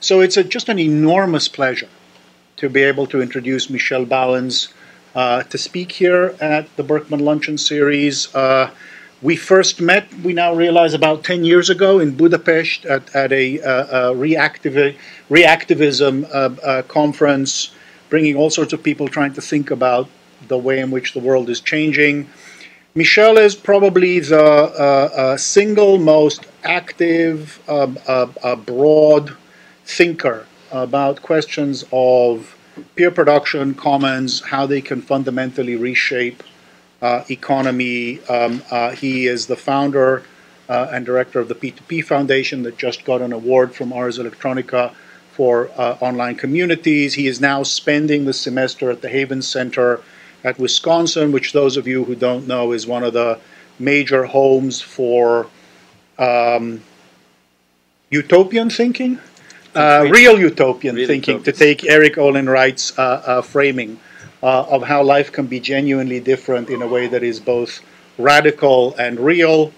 So it's a, just an enormous pleasure to be able to introduce Michel Bauwens uh, to speak here at the Berkman Luncheon Series. Uh, we first met, we now realize, about 10 years ago in Budapest at, at a, uh, a reactivi- reactivism uh, uh, conference, bringing all sorts of people trying to think about the way in which the world is changing. Michelle is probably the uh, single most active, broad thinker about questions of peer production, commons, how they can fundamentally reshape uh, economy. Um, uh, he is the founder and director of the P2P Foundation that just got an award from Ars Electronica for online communities. He is now spending the semester at the Haven Center at Wisconsin, which those of you who don't know is one of the major homes for um, utopian thinking, uh, real utopian real thinking, to take Erik Olin Wright's uh, uh, framing uh, of how life can be genuinely different in a way that is both radical and real.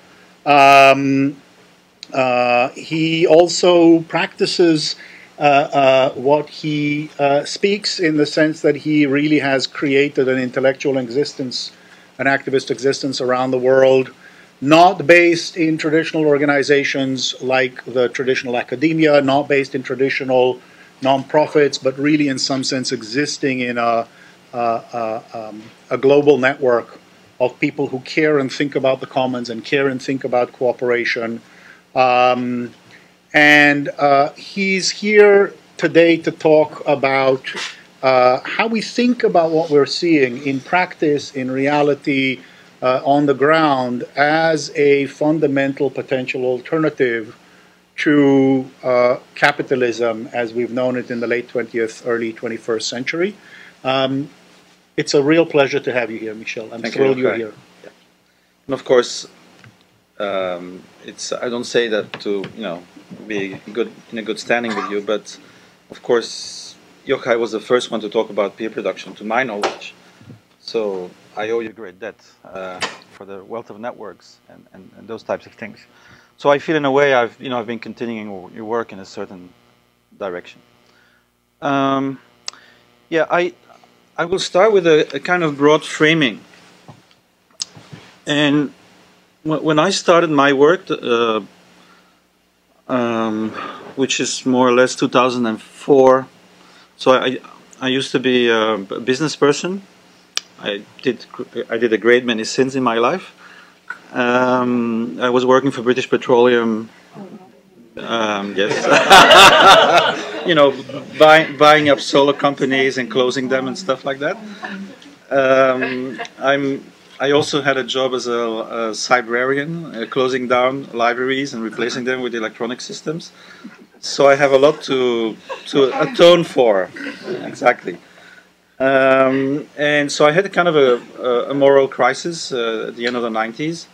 Um, uh, he also practices uh, uh, what he uh, speaks in the sense that he really has created an intellectual existence, an activist existence around the world, not based in traditional organizations like the traditional academia, not based in traditional nonprofits, but really in some sense existing in a, a, um, a global network of people who care and think about the commons and care and think about cooperation. Um, and uh, he's here today to talk about uh, how we think about what we're seeing in practice, in reality, uh, on the ground, as a fundamental potential alternative to uh, capitalism as we've known it in the late 20th, early 21st century. Um, it's a real pleasure to have you here, Michel. I'm Thank thrilled you, you're here. Yeah. And of course, um, it's I don't say that to you know be good in a good standing with you. But of course, Yochai was the first one to talk about peer production, to my knowledge. So I owe you great debt uh, for the wealth of networks and, and, and, those types of things. So I feel in a way I've you know I've been continuing your work in a certain direction. Um, yeah, I I will start with a, a kind of broad framing. And when I started my work, uh, um, which is more or less 2004. So I, I used to be a business person. I did I did a great many sins in my life. Um, I was working for British Petroleum. Um, yes, you know, buying buying up solar companies and closing them and stuff like that. Um, I'm I also had a job as a, a librarian, uh, closing down libraries and replacing them with electronic systems. So I have a lot to to atone for. Exactly. Um, and so I had a kind of a, a moral crisis uh, at the end of the 90s.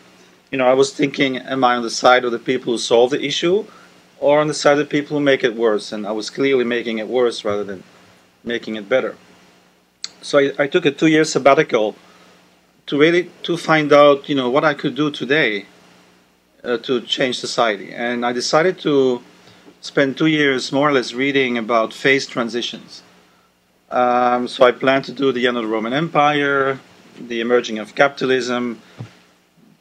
You know, I was thinking, am I on the side of the people who solve the issue or on the side of the people who make it worse? And I was clearly making it worse rather than making it better. So I, I took a two year sabbatical to really to find out you know what I could do today uh, to change society and I decided to spend two years more or less reading about phase transitions um, so I planned to do the end of the Roman Empire the emerging of capitalism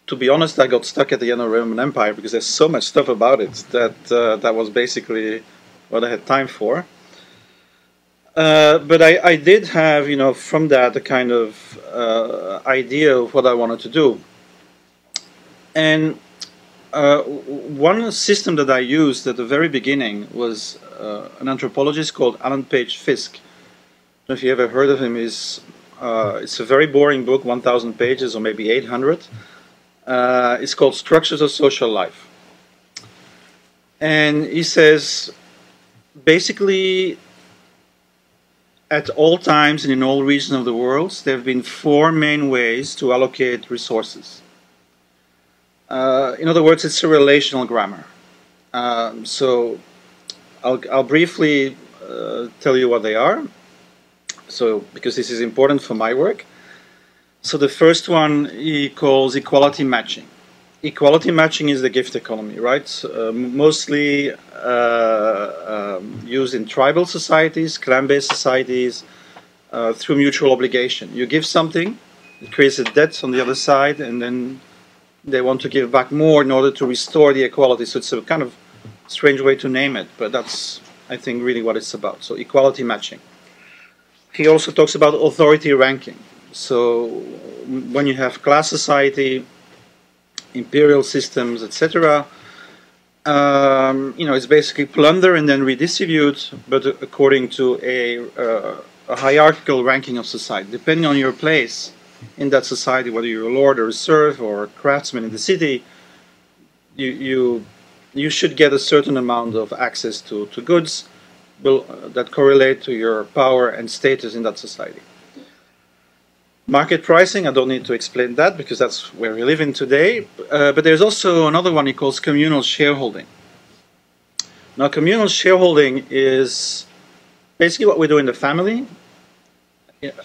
to be honest I got stuck at the end of the Roman Empire because there's so much stuff about it that uh, that was basically what I had time for uh, but I, I, did have, you know, from that a kind of uh, idea of what I wanted to do. And uh, one system that I used at the very beginning was uh, an anthropologist called Alan Page Fiske. Know if you ever heard of him. Is uh, it's a very boring book, 1,000 pages or maybe 800. it's called Structures of Social Life. And he says basically at all times and in all regions of the world, there have been four main ways to allocate resources. Uh, in other words, it's a relational grammar. Um, so I'll, I'll briefly uh, tell you what they are. So, because this is important for my work. So the first one he calls equality matching. equality matching is the gift economy, right? Uh, mostly uh, um, used in tribal societies, clan-based societies, uh, through mutual obligation. You give something, it creates a debt on the other side, and then they want to give back more in order to restore the equality. So it's a kind of strange way to name it, but that's, I think, really what it's about. So equality matching. He also talks about authority ranking. So when you have class society, imperial systems, etc., um, you know, it's basically plunder and then redistribute, but according to a, uh, a, hierarchical ranking of society, depending on your place in that society, whether you're a lord or a serf or a craftsman in the city, you you you should get a certain amount of access to, to goods that correlate to your power and status in that society. Market pricing, I don't need to explain that because that's where we live in today. Uh, but there's also another one he calls communal shareholding. Now, communal shareholding is basically what we do in the family,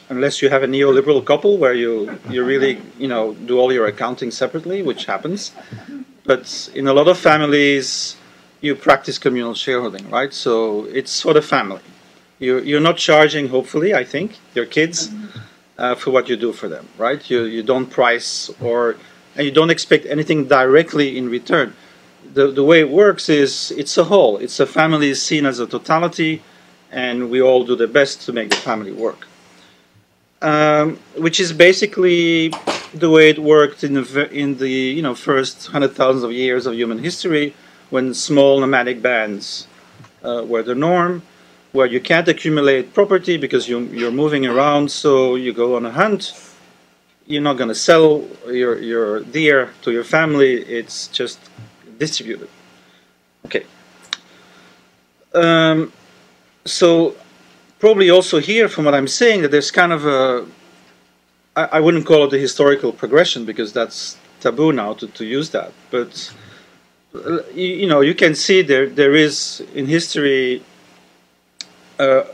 unless you have a neoliberal couple where you, you really you know do all your accounting separately, which happens. But in a lot of families, you practice communal shareholding, right? So it's for the family. You're, you're not charging, hopefully, I think, your kids uh, for what you do for them, right? You, you don't price or, and you don't expect anything directly in return. The, the way it works is it's a whole. It's a family seen as a totality, and we all do the best to make the family work. Um, which is basically the way it worked in the, in the you know first hundred thousands of years of human history, when small nomadic bands uh, were the norm, where you can't accumulate property because you, you're moving around, so you go on a hunt. You're not going to sell your, your deer to your family, it's just distributed. Okay. Um, so, probably also here, from what I'm saying, that there's kind of a I, wouldn't call it a historical progression because that's taboo now to, to use that. But you, know, you can see there there is in history uh,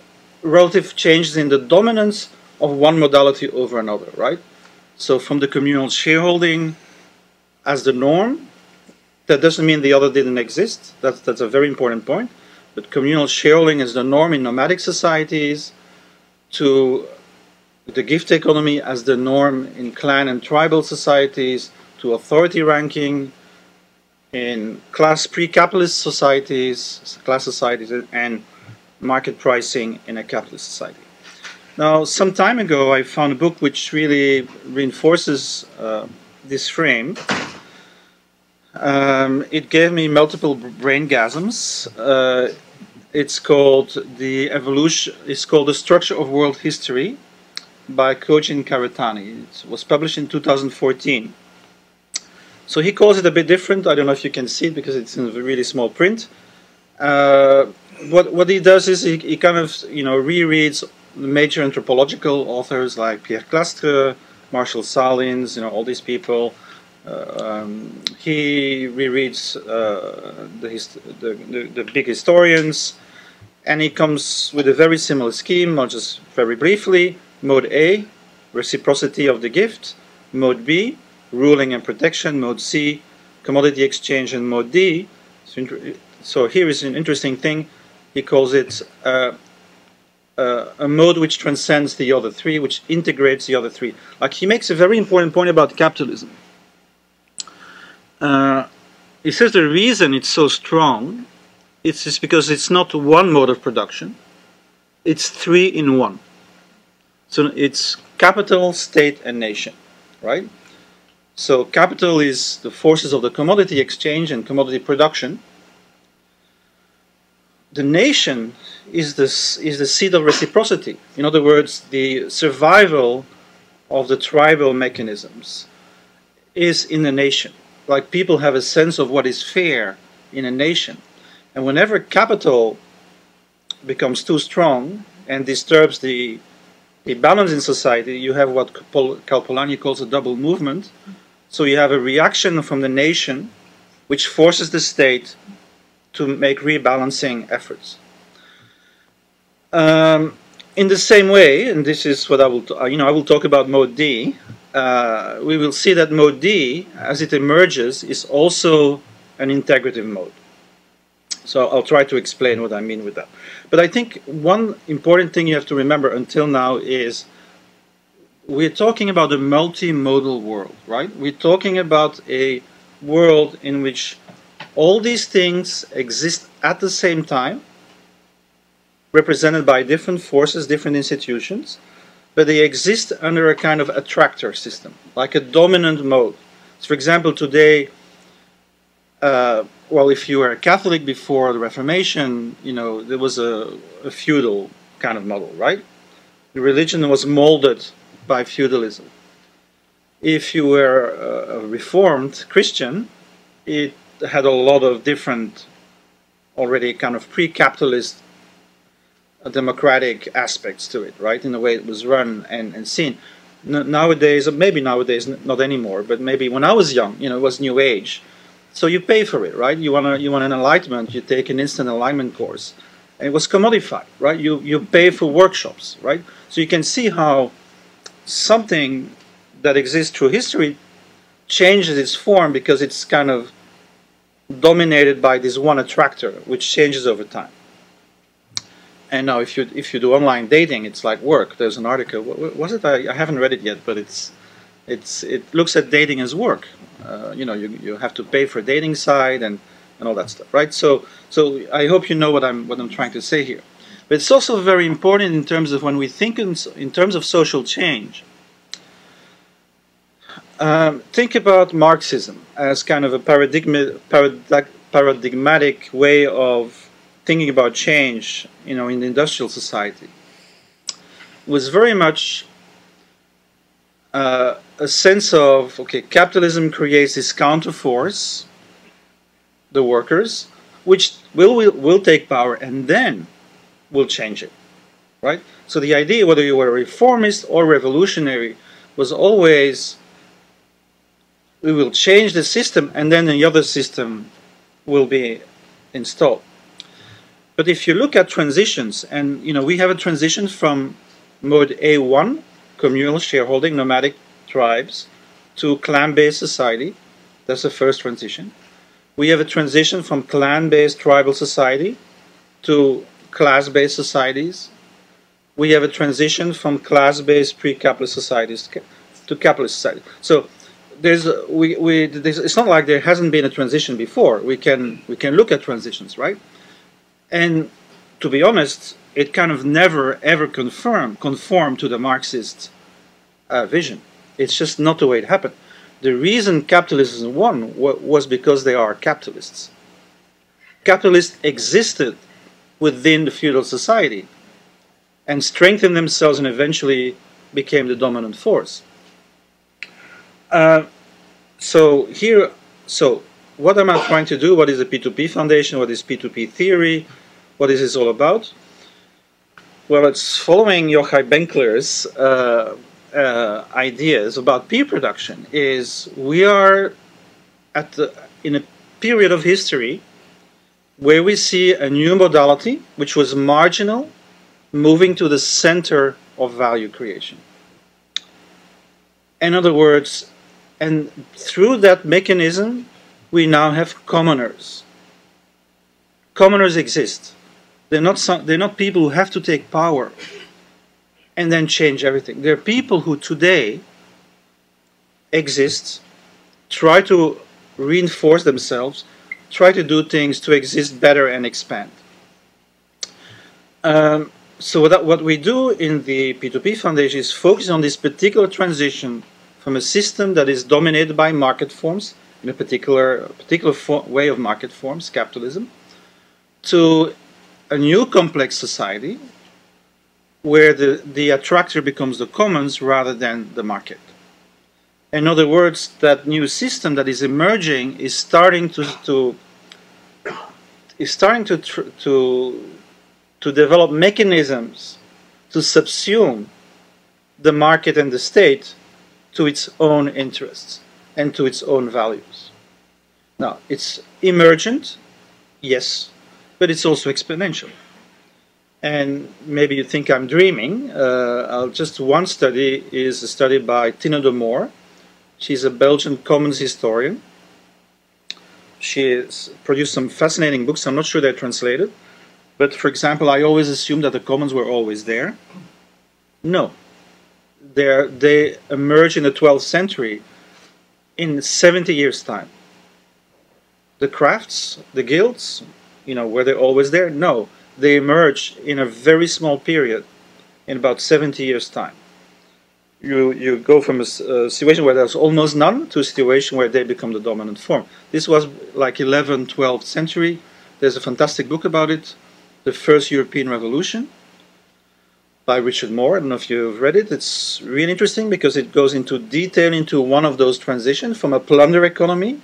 relative changes in the dominance of one modality over another, right? So from the communal shareholding as the norm, that doesn't mean the other didn't exist. That's, that's a very important point. But communal shareholding is the norm in nomadic societies to the gift economy as the norm in clan and tribal societies to authority ranking in class pre-capitalist societies, class societies, and market pricing in a capitalist society. Now, some time ago, I found a book which really reinforces uh, this frame. Um, it gave me multiple brain gasms. Uh, it's called the evolution. It's called the structure of world history by Kojin Karatani. It was published in 2014. So he calls it a bit different. I don't know if you can see it because it's in a really small print. Uh, what what he does is he, he kind of you know rereads major anthropological authors like Pierre Clastres, Marshall Sahlins, you know all these people. Uh, um, he rereads uh, the, the, the, the, big historians, and he comes with a very similar scheme. I'll just very briefly. Mode A, reciprocity of the gift. Mode B, ruling and protection. Mode C, commodity exchange. And mode D, so, here is an interesting thing he calls it uh, uh, a mode which transcends the other three, which integrates the other three. Like he makes a very important point about capitalism. Uh, he says the reason it's so strong it's just because it's not one mode of production, it's three in one. So it's capital, state, and nation, right? So capital is the forces of the commodity exchange and commodity production the nation is this is the seed of reciprocity. In other words, the survival of the tribal mechanisms is in the nation. Like people have a sense of what is fair in a nation, and whenever capital becomes too strong and disturbs the the balance in society, you have what Karl Polanyi calls a double movement. So you have a reaction from the nation, which forces the state to make rebalancing efforts. Um, in the same way, and this is what I will, you know, I will talk about mode D. Uh, we will see that mode D, as it emerges, is also an integrative mode. So I'll try to explain what I mean with that. But I think one important thing you have to remember until now is we're talking about a multimodal world, right? We're talking about a world in which all these things exist at the same time, represented by different forces, different institutions, but they exist under a kind of attractor system, like a dominant mode. So for example, today, uh, well, if you were a Catholic before the Reformation, you know, there was a, a feudal kind of model, right? The religion was molded by feudalism. If you were a Reformed Christian, it had a lot of different, already kind of pre capitalist uh, democratic aspects to it, right? In the way it was run and, and seen. nowadays, maybe nowadays, not anymore, but maybe when I was young, you know, it was New Age so you pay for it, right? You want a, you want an enlightenment, you take an instant enlightenment course. And it was commodified, right? You you pay for workshops, right? So you can see how something that exists through history changes its form because it's kind of dominated by this one attractor, which changes over time. And now, if you if you do online dating, it's like work. There's an article. Was it? I, I haven't read it yet, but it's it's it looks at dating as work. Uh, you know, you, you have to pay for a dating site and, and all that stuff, right? So so I hope you know what I'm what I'm trying to say here. But it's also very important in terms of when we think in, in terms of social change. Um, think about Marxism as kind of a paradigma, paradig, paradigmatic way of thinking about change, you know, in the industrial society. It was very much uh, a sense of okay, capitalism creates this counterforce, the workers, which will, will will take power and then will change it, right? So the idea, whether you were a reformist or revolutionary, was always we will change the system and then the other system will be installed. But if you look at transitions, and you know we have a transition from mode A1, communal shareholding, nomadic tribes to clan-based society. That's the first transition. We have a transition from clan-based tribal society to class-based societies. We have a transition from class-based pre-capitalist societies to capitalist society. So there's we, we there's, it's not like there hasn't been a transition before. We can we can look at transitions, right? And to be honest, it kind of never ever confirm conform to the Marxist uh, vision. It's just not the way it happened. The reason capitalism won was because they are capitalists. Capitalists existed within the feudal society and strengthened themselves and eventually became the dominant force. Uh, so here, so what am I trying to do? What is the P2P Foundation? What is P2P theory? What is this all about? Well, it's following Yochai Benkler's uh, uh, ideas about peer production is we are at the, in a period of history where we see a new modality which was marginal moving to the center of value creation. In other words, and through that mechanism, we now have commoners. Commoners exist. They're not, some, they're not people who have to take power and then change everything. There are people who today exist, try to reinforce themselves, try to do things to exist better and expand. Um, so that, what we do in the P2P Foundation is focus on this particular transition from a system that is dominated by market forms, in a particular, particular way of market forms, capitalism, to a new complex society where the, the attractor becomes the commons rather than the market. In other words, that new system that is emerging is starting to, to is starting to, to, to develop mechanisms to subsume the market and the state to its own interests and to its own values. Now, it's emergent, yes, but it's also exponential. and maybe you think I'm dreaming. Uh, just one study is a study by Tine de Moor. She's a Belgian commons historian. She has produced some fascinating books. I'm not sure they're translated. But for example, I always assumed that the commons were always there. No. They're, they emerge in the 12th century in 70 years' time. The crafts, the guilds, you know, were they always there? No they emerge in a very small period, in about 70 years' time. You, you go from a, a, situation where there's almost none to a situation where they become the dominant form. This was like 11th, 12th century. There's a fantastic book about it, The First European Revolution by Richard Moore. I don't know if you've read it. It's really interesting because it goes into detail into one of those transitions from a plunder economy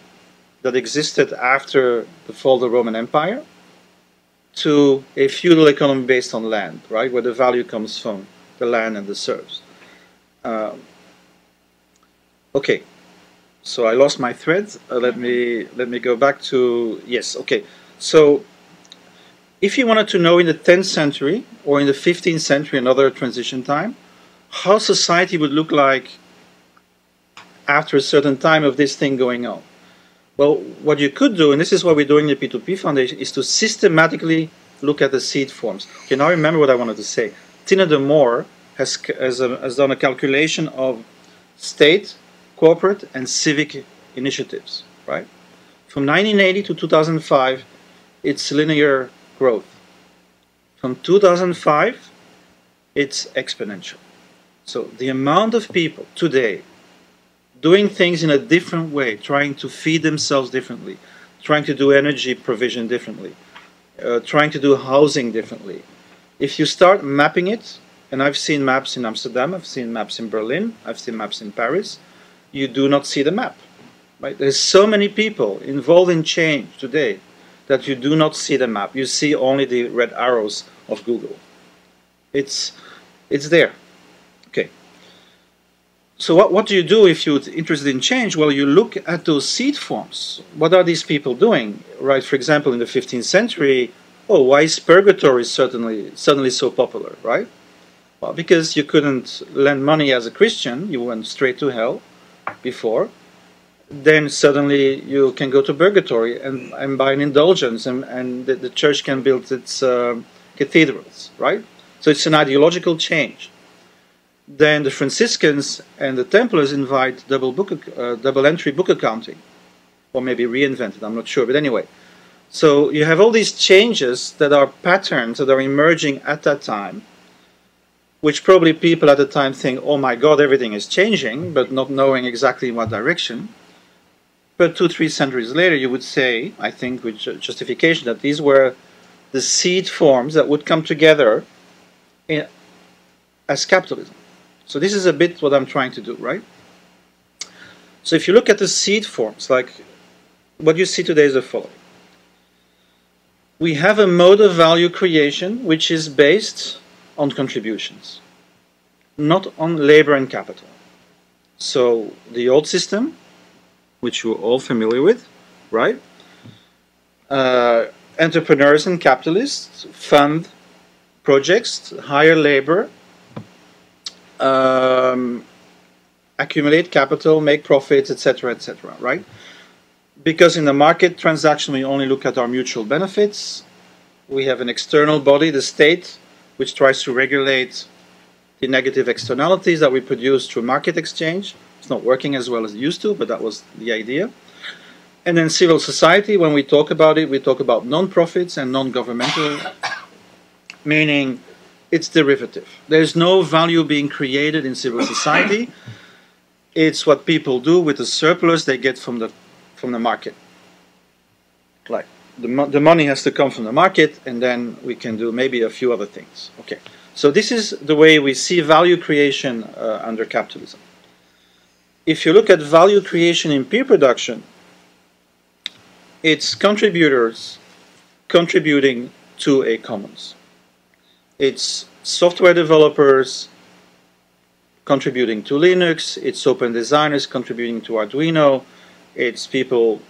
that existed after the fall of the Roman Empire to a feudal economy based on land, right, where the value comes from the land and the serfs. Um, okay, so I lost my thread. Uh, let me let me go back to yes. Okay, so if you wanted to know in the 10th century or in the 15th century, another transition time, how society would look like after a certain time of this thing going on, well, what you could do, and this is what we're doing in the P2P Foundation, is to systematically look at the seed forms. Okay, now remember what I wanted to say. Tine de Moor has, has, a, has done a calculation of state, corporate, and civic initiatives, right? From 1980 to 2005, it's linear growth. From 2005, it's exponential. So the amount of people today doing things in a different way, trying to feed themselves differently, trying to do energy provision differently, uh, trying to do housing differently. If you start mapping it, and I've seen maps in Amsterdam, I've seen maps in Berlin, I've seen maps in Paris, you do not see the map. Right? There's so many people involved in change today that you do not see the map. You see only the red arrows of Google. It's, it's there. Okay. So what, what do you do if you're interested in change? Well, you look at those seed forms. What are these people doing? Right, for example, in the 15th century, oh, why is purgatory certainly suddenly so popular, right? Well, because you couldn't lend money as a Christian, you went straight to hell before. Then suddenly you can go to purgatory and, and buy an indulgence, and, and the, the church can build its uh, cathedrals, right? So it's an ideological change then the Franciscans and the Templars invite double book, uh, double entry book accounting, or maybe reinvented. I'm not sure, but anyway. So you have all these changes that are patterns that are emerging at that time, which probably people at the time think, "Oh my God, everything is changing," but not knowing exactly in what direction. But two, three centuries later, you would say, I think, with justification, that these were the seed forms that would come together in, as capitalism. So this is a bit what I'm trying to do, right? So if you look at the seed forms, like what you see today is the following. We have a mode of value creation which is based on contributions, not on labor and capital. So the old system, which you're all familiar with, right? Uh, entrepreneurs and capitalists fund projects, hire labor, um, accumulate capital, make profits, etc., etc. Right? Because in the market transaction, we only look at our mutual benefits. We have an external body, the state, which tries to regulate the negative externalities that we produce through market exchange. It's not working as well as it used to, but that was the idea. And then civil society, when we talk about it, we talk about non-profits and non-governmental, meaning it's derivative. There's no value being created in civil society. It's what people do with the surplus they get from the from the market. Like the, mo the money has to come from the market, and then we can do maybe a few other things. Okay, so this is the way we see value creation uh, under capitalism. If you look at value creation in peer production, it's contributors contributing to a commons it's software developers contributing to Linux, it's open designers contributing to Arduino, it's people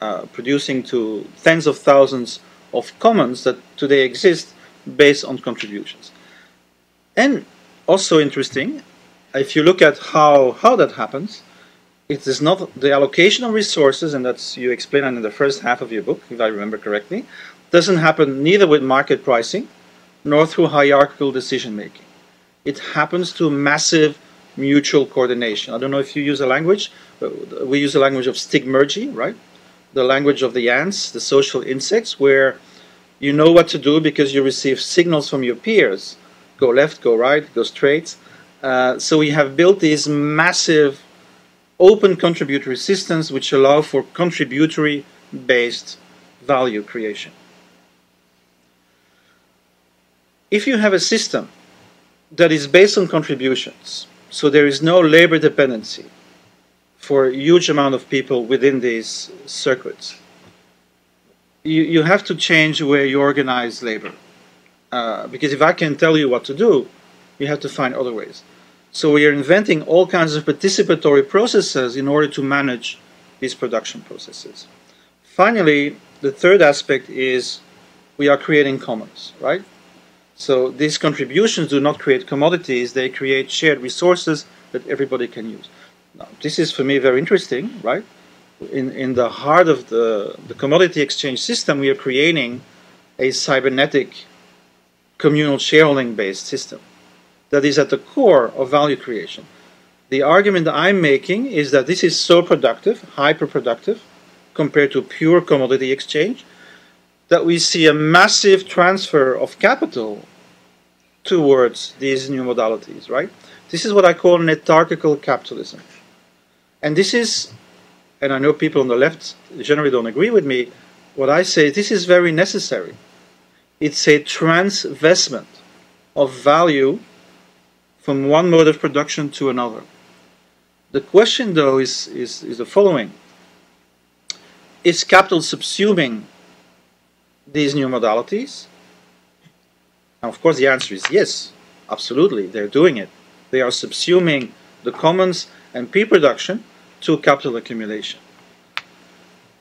uh, producing to tens of thousands of commons that today exist based on contributions. And also interesting, if you look at how, how that happens, it is not the allocation of resources, and that's you explain in the first half of your book, if I remember correctly, doesn't happen neither with market pricing nor through hierarchical decision making. It happens through massive mutual coordination. I don't know if you use a language, but we use a language of stigmergy, right? The language of the ants, the social insects, where you know what to do because you receive signals from your peers. Go left, go right, go straight. Uh, so we have built these massive open contributory systems which allow for contributory based value creation. If you have a system that is based on contributions, so there is no labor dependency for a huge amount of people within these circuits, you, you have to change the way you organize labor. Uh, because if I can tell you what to do, you have to find other ways. So we are inventing all kinds of participatory processes in order to manage these production processes. Finally, the third aspect is we are creating commons, right? So these contributions do not create commodities, they create shared resources that everybody can use. Now, this is for me very interesting, right? In, in the heart of the, the commodity exchange system, we are creating a cybernetic communal shareholding based system that is at the core of value creation. The argument I'm making is that this is so productive, hyper productive, compared to pure commodity exchange, that we see a massive transfer of capital towards these new modalities, right? This is what I call netarchical capitalism. And this is, and I know people on the left generally don't agree with me, what I say, this is very necessary. It's a transvestment of value from one mode of production to another. The question, though, is, is, is the following Is capital subsuming these new modalities? And of course, the answer is yes, absolutely, they're doing it. They are subsuming the commons and peer production to capital accumulation.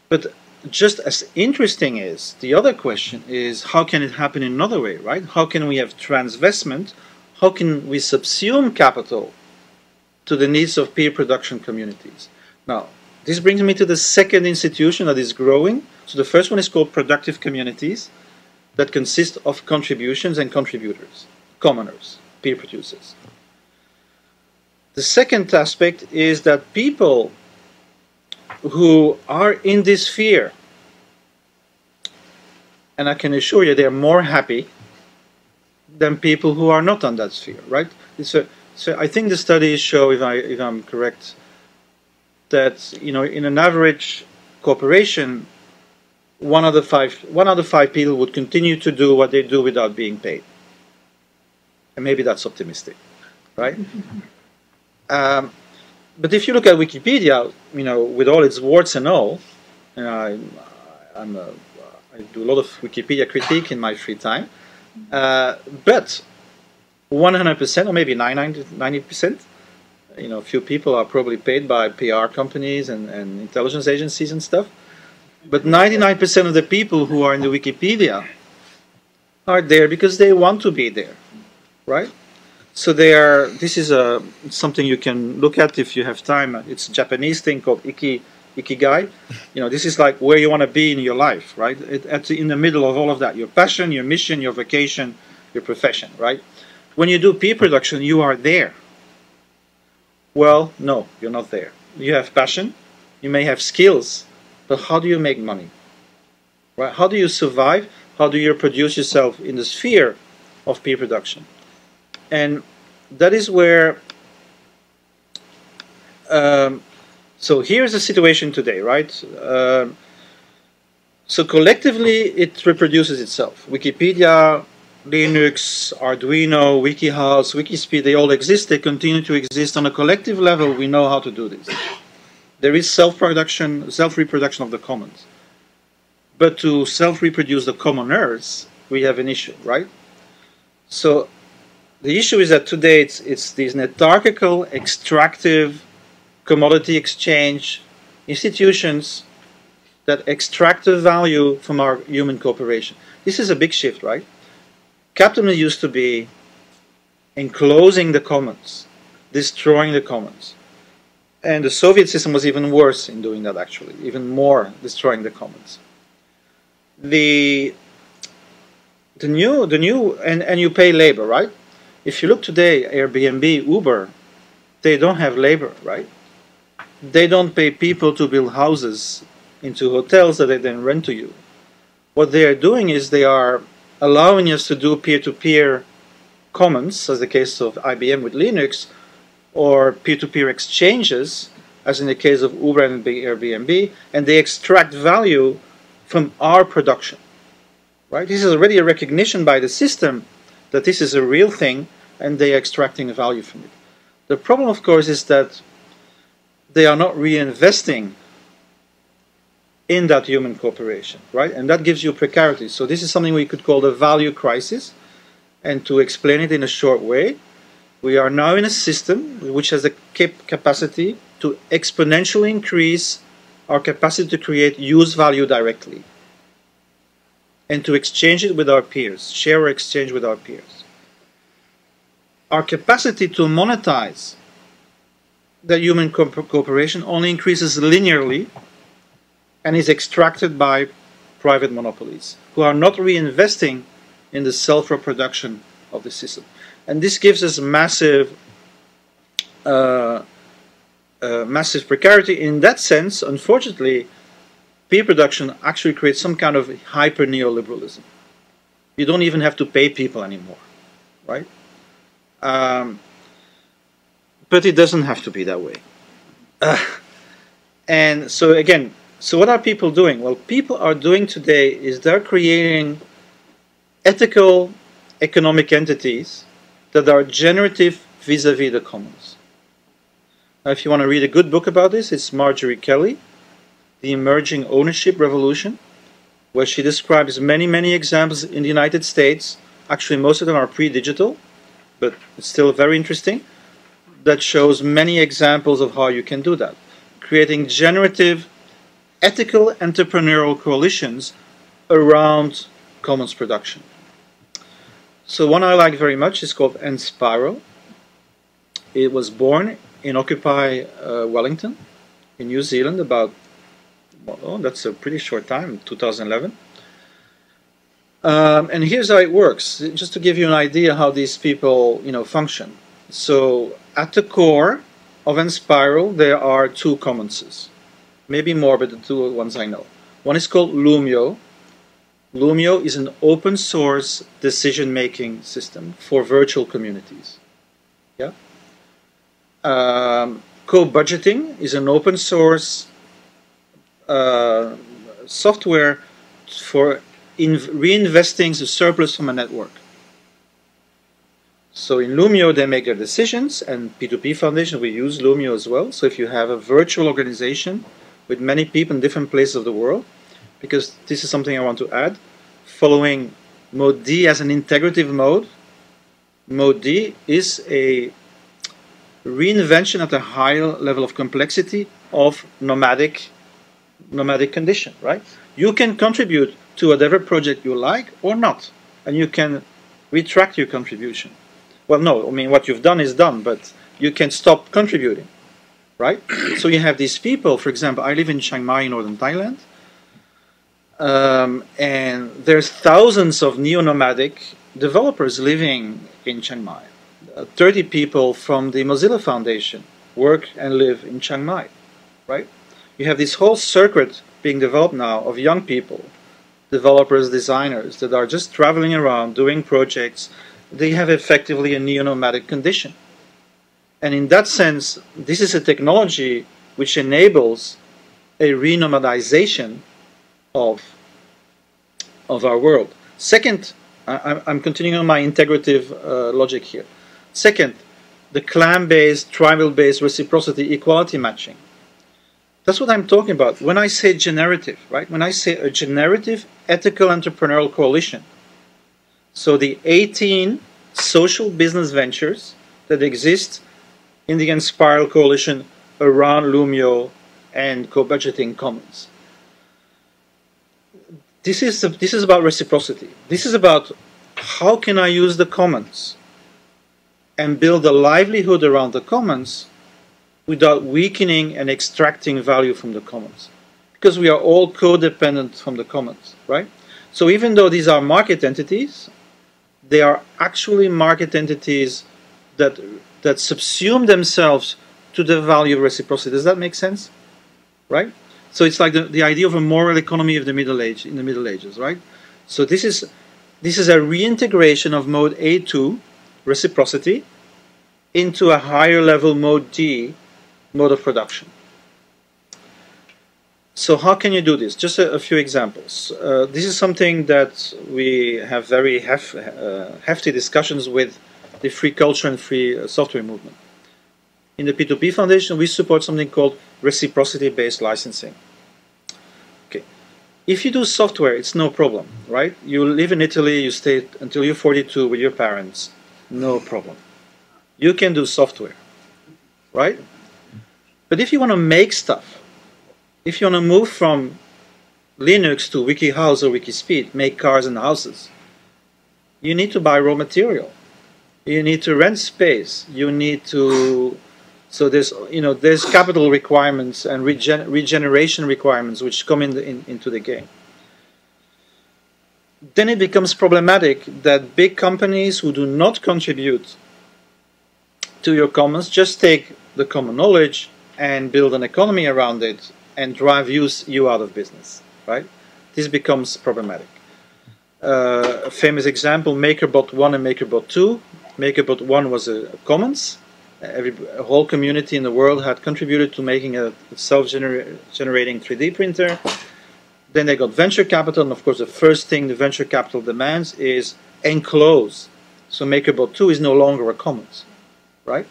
But just as interesting is the other question is how can it happen in another way, right? How can we have transvestment how can we subsume capital to the needs of peer production communities? Now, this brings me to the second institution that is growing. So the first one is called productive communities that consist of contributions and contributors, commoners, peer producers. The second aspect is that people who are in this sphere, and I can assure you they're more happy than people who are not on that sphere, right? A, so I think the studies show, if I if I'm correct, that you know in an average corporation, one out of five one out of five people would continue to do what they do without being paid, and maybe that's optimistic, right? um, but if you look at Wikipedia, you know, with all its warts and all, you know, I, I'm a, I do a lot of Wikipedia critique in my free time. Uh, but 100% or maybe 90%, you know, a few people are probably paid by PR companies and, and intelligence agencies and stuff. But 99% of the people who are in the Wikipedia are there because they want to be there, right? So they are. This is a something you can look at if you have time. It's a Japanese thing called iki ikigai. You know, this is like where you want to be in your life, right? It, in the middle of all of that, your passion, your mission, your vocation, your profession, right? When you do peer production, you are there. Well, no, you're not there. You have passion, you may have skills, but how do you make money? Right? How do you survive? How do you produce yourself in the sphere of peer production? And that is where um, so here's the situation today, right? Uh, so collectively, it reproduces itself. Wikipedia, Linux, Arduino, WikiHow, Wikispeed, they all exist. They continue to exist on a collective level. We know how to do this. There is self-production, self-reproduction of the commons. But to self-reproduce the commoners, we have an issue, right? So the issue is that today it's, it's these netarchical, extractive, commodity exchange institutions that extract the value from our human cooperation. This is a big shift, right? Capitalism used to be enclosing the commons, destroying the commons. And the Soviet system was even worse in doing that, actually, even more destroying the commons. The, the new, the new and, and you pay labor, right? If you look today, Airbnb, Uber, they don't have labor, right? They don't pay people to build houses into hotels that they then rent to you. What they are doing is they are allowing us to do peer-to-peer commons, as the case of IBM with Linux, or peer-to-peer exchanges, as in the case of Uber and Airbnb, and they extract value from our production. Right? This is already a recognition by the system that this is a real thing, and they are extracting value from it. The problem, of course, is that they are not reinvesting in that human cooperation, right? And that gives you precarity. So this is something we could call the value crisis. And to explain it in a short way, we are now in a system which has the cap capacity to exponentially increase our capacity to create use value directly and to exchange it with our peers, share or exchange with our peers. Our capacity to monetize that human co cooperation only increases linearly and is extracted by private monopolies who are not reinvesting in the self-reproduction of the system. And this gives us massive, uh, uh, massive precarity. In that sense, unfortunately, peer production actually creates some kind of hyper neoliberalism. You don't even have to pay people anymore, right? Um, but it doesn't have to be that way. Uh, and so again, so what are people doing? Well, people are doing today is they're creating ethical economic entities that are generative vis-a-vis -vis the commons. Now, if you want to read a good book about this, it's Marjorie Kelly, The Emerging Ownership Revolution, where she describes many, many examples in the United States. Actually, most of them are pre-digital, but still very interesting that shows many examples of how you can do that. Creating generative, ethical entrepreneurial coalitions around commons production. So one I like very much is called Enspiral. It was born in Occupy uh, Wellington in New Zealand about, oh, that's a pretty short time, 2011. Um, and here's how it works, just to give you an idea how these people, you know, function. So at the core of Enspiral, there are two commonses. Maybe more, but the two ones I know. One is called Loomio. Loomio is an open source decision making system for virtual communities. Yeah. Um, Co-budgeting is an open source uh, software for reinvesting the surplus from a network. So in Loomio, they make their decisions, and P2P Foundation, we use Loomio as well. So if you have a virtual organization with many people in different places of the world, because this is something I want to add, following Mode D as an integrative mode, Mode D is a reinvention at a higher level of complexity of nomadic nomadic condition, right? You can contribute to whatever project you like or not, and you can retract your contribution. Well, no, I mean, what you've done is done, but you can stop contributing, right? so you have these people, for example, I live in Chiang Mai, northern Thailand, um, and there's thousands of neo-nomadic developers living in Chiang Mai. Uh, 30 people from the Mozilla Foundation work and live in Chiang Mai, right? You have this whole circuit being developed now of young people, developers, designers that are just traveling around doing projects they have effectively a neo-nomadic condition. And in that sense, this is a technology which enables a renomadization of, of our world. Second, I, am continuing on my integrative uh, logic here. Second, the clan-based, tribal-based reciprocity equality matching. That's what I'm talking about. When I say generative, right? When I say a generative ethical entrepreneurial coalition, so the 18 social business ventures that exist in the Enspiral Coalition around Loomio and co-budgeting commons. This is, this is about reciprocity. This is about how can I use the commons and build a livelihood around the commons without weakening and extracting value from the commons? Because we are all codependent from the commons, right? So even though these are market entities, they are actually market entities that that subsume themselves to the value of reciprocity. Does that make sense? Right? So it's like the, the idea of a moral economy of the Middle Age in the Middle Ages, right? So this is this is a reintegration of mode A2, reciprocity, into a higher level mode D, mode of production. So how can you do this? Just a, a few examples. Uh, this is something that we have very hef, uh, hefty discussions with the free culture and free uh, software movement. In the P2P Foundation, we support something called reciprocity-based licensing. Okay, if you do software, it's no problem, right? You live in Italy, you stay until you're 42 with your parents, no problem. You can do software, right? But if you want to make stuff, if you want to move from Linux to WikiHouse or WikiSpeed, make cars and houses, you need to buy raw material. You need to rent space. You need to so there's you know there's capital requirements and regen regeneration requirements which come in, the, in, into the game. Then it becomes problematic that big companies who do not contribute to your commons just take the common knowledge and build an economy around it and drive you, you out of business, right? This becomes problematic. Uh, a famous example, MakerBot 1 and MakerBot 2. MakerBot 1 was a, a commons, every a whole community in the world had contributed to making a self-generating 3D printer. Then they got venture capital, and of course, the first thing the venture capital demands is enclose. So MakerBot 2 is no longer a commons, right?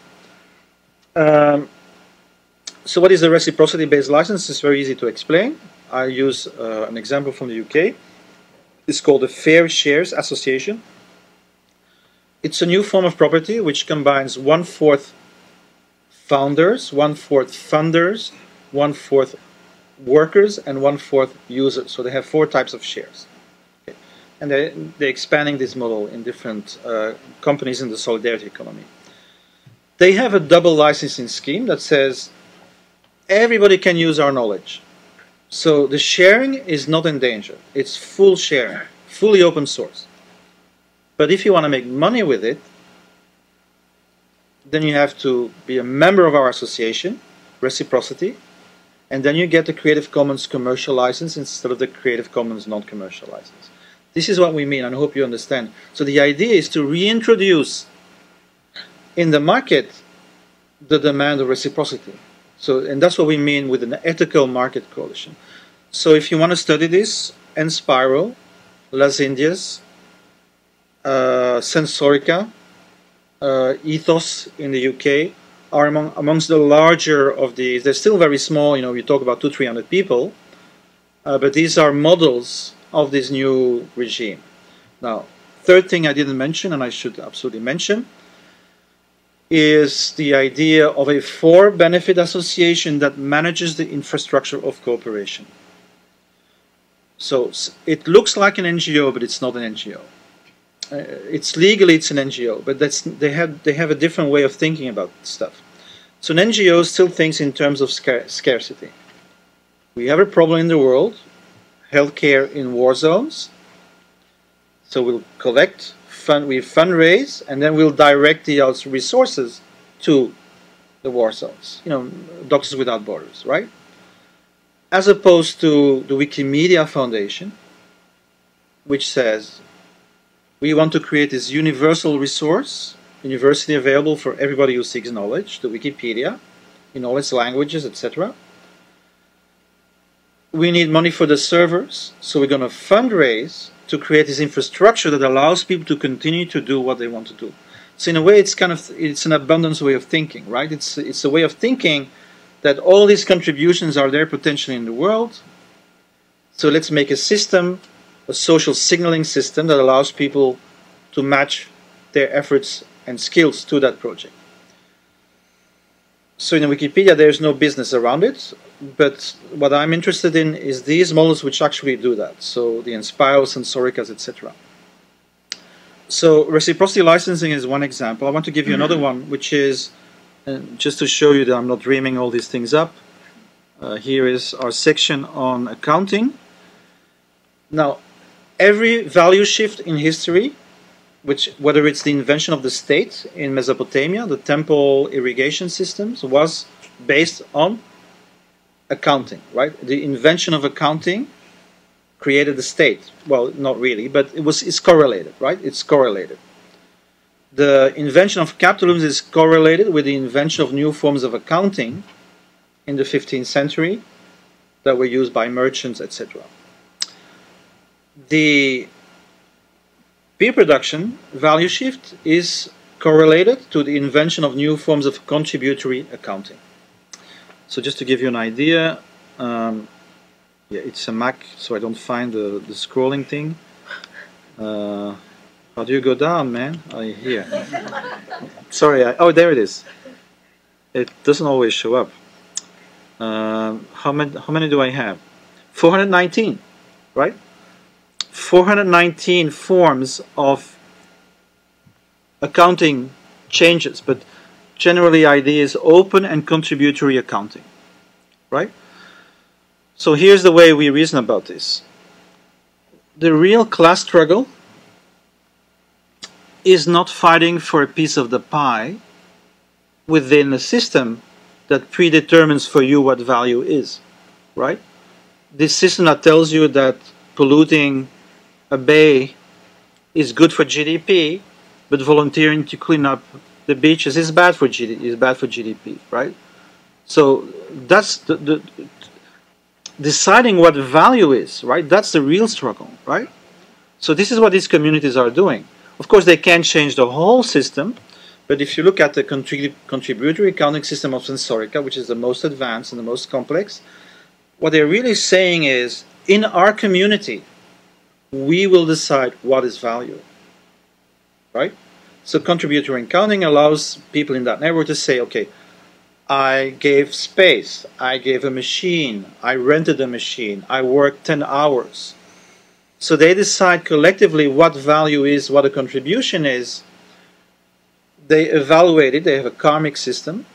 Um, so what is a reciprocity-based license? It's very easy to explain. I use uh, an example from the UK. It's called the Fair Shares Association. It's a new form of property which combines one-fourth founders, one-fourth funders, one-fourth workers, and one-fourth users. So they have four types of shares. And they, they're expanding this model in different uh, companies in the solidarity economy. They have a double licensing scheme that says everybody can use our knowledge. So the sharing is not in danger. It's full sharing, fully open source. But if you want to make money with it, then you have to be a member of our association, Reciprocity, and then you get the Creative Commons commercial license instead of the Creative Commons non-commercial license. This is what we mean, and I hope you understand. So the idea is to reintroduce in the market the demand of reciprocity. So, and that's what we mean with an ethical market coalition. So if you want to study this, Enspiral, Las Indias, uh, Sensorica, uh, ethos in the UK are among amongst the larger of these. They're still very small. You know, we talk about two, three hundred people, uh, but these are models of this new regime. Now, third thing I didn't mention, and I should absolutely mention, is the idea of a for-benefit association that manages the infrastructure of cooperation. So it looks like an NGO, but it's not an NGO uh, it's legally it's an NGO, but that's they have they have a different way of thinking about stuff. So an NGO still thinks in terms of scar scarcity. We have a problem in the world, healthcare in war zones. So we'll collect, fund, we fundraise, and then we'll direct the uh, resources to the war zones. You know, Doctors Without Borders, right? As opposed to the Wikimedia Foundation, which says we want to create this universal resource, universally available for everybody who seeks knowledge, the Wikipedia, in all its languages, etc. We need money for the servers, so we're going to fundraise to create this infrastructure that allows people to continue to do what they want to do. So in a way, it's kind of it's an abundance way of thinking, right? It's it's a way of thinking that all these contributions are there potentially in the world. So let's make a system a social signaling system that allows people to match their efforts and skills to that project. So in Wikipedia, there's no business around it, but what I'm interested in is these models which actually do that. So the Enspirals and Soricas, etc. so reciprocity licensing is one example. I want to give you another one, which is uh, just to show you that I'm not dreaming all these things up. Uh, here is our section on accounting. Now, every value shift in history, which whether it's the invention of the state in Mesopotamia, the temple irrigation systems, was based on accounting, right? The invention of accounting created the state. Well, not really, but it was it's correlated, right? It's correlated. The invention of capitalism is correlated with the invention of new forms of accounting in the 15th century that were used by merchants, etc. The peer production value shift is correlated to the invention of new forms of contributory accounting. So just to give you an idea, um, yeah, it's a Mac, so I don't find the, the scrolling thing. Uh, how do you go down, man? Oh, here. Sorry, I, oh, there it is. It doesn't always show up. Uh, how many? How many do I have? 419, right? 419 forms of accounting changes, but generally idea is open and contributory accounting, right? So here's the way we reason about this. The real class struggle is not fighting for a piece of the pie within a system that predetermines for you what value is, right? This system that tells you that polluting a bay is good for GDP, but volunteering to clean up the beaches is bad for GDP, is bad for GDP, right? So that's the, the deciding what value is, right? That's the real struggle, right? So this is what these communities are doing. Of course, they can't change the whole system, but if you look at the contrib contributory accounting system of Sensorica, which is the most advanced and the most complex, what they're really saying is, in our community, we will decide what is value, right? So contributory accounting allows people in that network to say, okay, I gave space, I gave a machine, I rented a machine, I worked 10 hours. So they decide collectively what value is, what a contribution is. They evaluate it, they have a karmic system.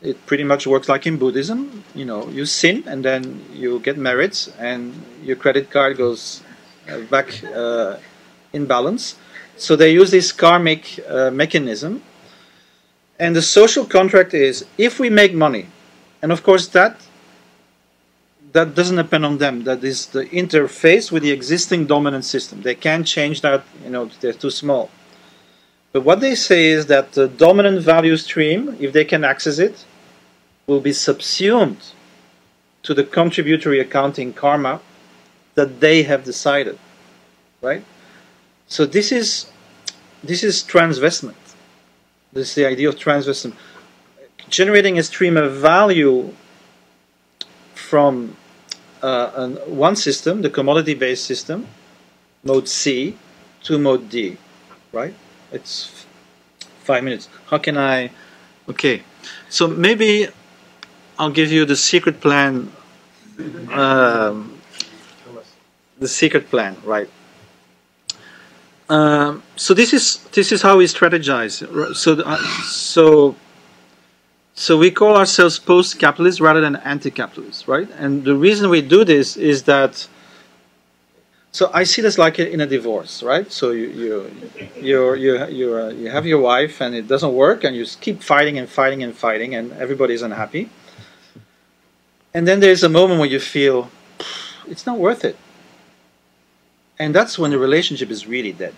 It pretty much works like in Buddhism. You know, you sin and then you get merits and your credit card goes back uh, in balance. So they use this karmic uh, mechanism. And the social contract is if we make money, and of course that that doesn't depend on them. That is the interface with the existing dominant system. They can't change that, you know, they're too small. But what they say is that the dominant value stream, if they can access it, will be subsumed to the contributory accounting karma that they have decided, right? So this is this is transvestment. This is the idea of transvestment. Generating a stream of value from uh, an, one system, the commodity-based system, mode C, to mode D, right? It's five minutes. How can I? Okay, so maybe I'll give you the secret plan. Um, the secret plan, right? Um, so this is this is how we strategize. So uh, so so we call ourselves post-capitalist rather than anti-capitalist, right? And the reason we do this is that. So I see this like in a divorce, right? So you you you you you, uh, you have your wife and it doesn't work, and you keep fighting and fighting and fighting, and everybody's unhappy. And then there's a moment where you feel it's not worth it and that's when the relationship is really dead,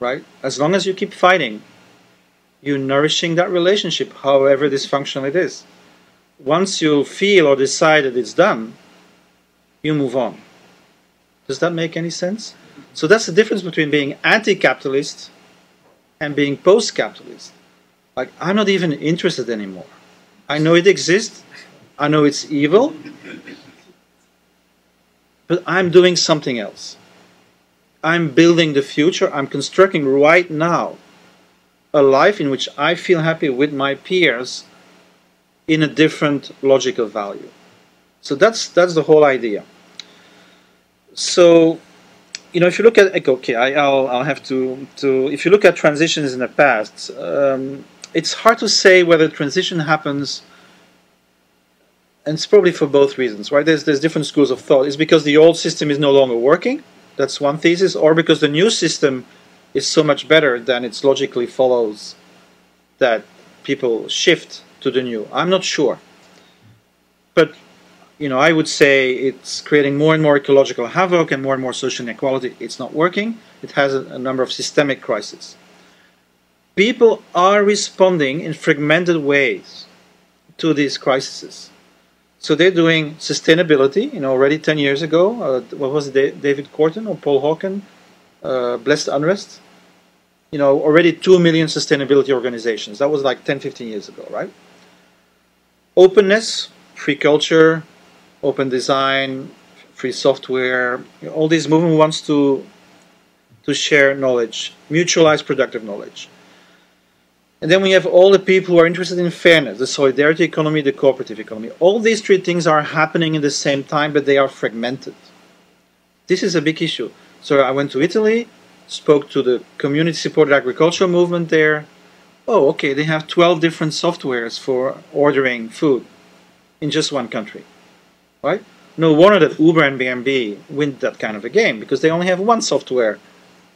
right? As long as you keep fighting, you're nourishing that relationship, however dysfunctional it is. Once you feel or decide that it's done, you move on. Does that make any sense? So that's the difference between being anti capitalist and being post capitalist. Like, I'm not even interested anymore. I know it exists, I know it's evil, but I'm doing something else. I'm building the future, I'm constructing right now a life in which I feel happy with my peers in a different logical value. So that's that's the whole idea. So you know, if you look at okay, I, will I'll have to to if you look at transitions in the past, um, it's hard to say whether transition happens. And it's probably for both reasons, right? There's there's different schools of thought. It's because the old system is no longer working. That's one thesis, or because the new system is so much better, then it logically follows that people shift to the new. I'm not sure. But you know, I would say it's creating more and more ecological havoc and more and more social inequality. It's not working. It has a, a number of systemic crises. People are responding in fragmented ways to these crises. So they're doing sustainability. You know, already 10 years ago, uh, what was it, David Korten or Paul Hawken, uh, Blessed Unrest? You know, already 2 million sustainability organizations. That was like 10, 15 years ago, right? Openness, free culture, open design, free software. You know, all these movement wants to to share knowledge, mutualize productive knowledge. And then we have all the people who are interested in fairness, the solidarity economy, the cooperative economy. All these three things are happening at the same time, but they are fragmented. This is a big issue. So I went to Italy, spoke to the community supported agricultural movement there. Oh, okay, they have 12 different softwares for ordering food in just one country. Right? No wonder that Uber and Airbnb win that kind of a game because they only have one software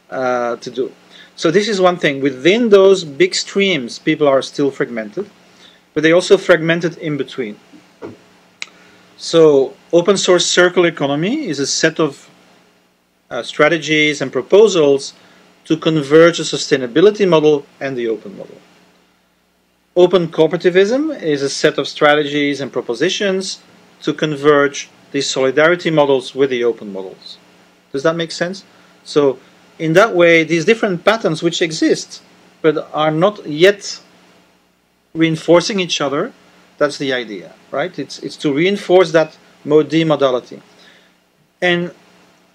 uh, to do. So this is one thing. Within those big streams, people are still fragmented, but they also fragmented in between. So open source circular economy is a set of uh, strategies and proposals to converge the sustainability model and the open model. Open cooperativism is a set of strategies and propositions to converge these solidarity models with the open models. Does that make sense? So in that way, these different patterns which exist but are not yet reinforcing each other, that's the idea, right? It's, it's to reinforce that mode modality. And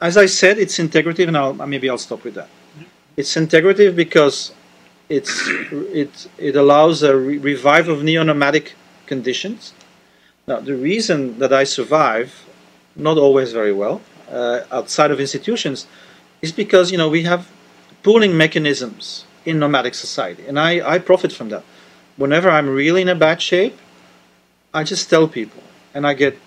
as I said, it's integrative, and I'll, maybe I'll stop with that. It's integrative because it's, it, it allows a re revival of neo-nomadic conditions now, the reason that I survive, not always very well, uh, outside of institutions, is because you know we have pooling mechanisms in nomadic society, and I, I profit from that. Whenever I'm really in a bad shape, I just tell people, and I get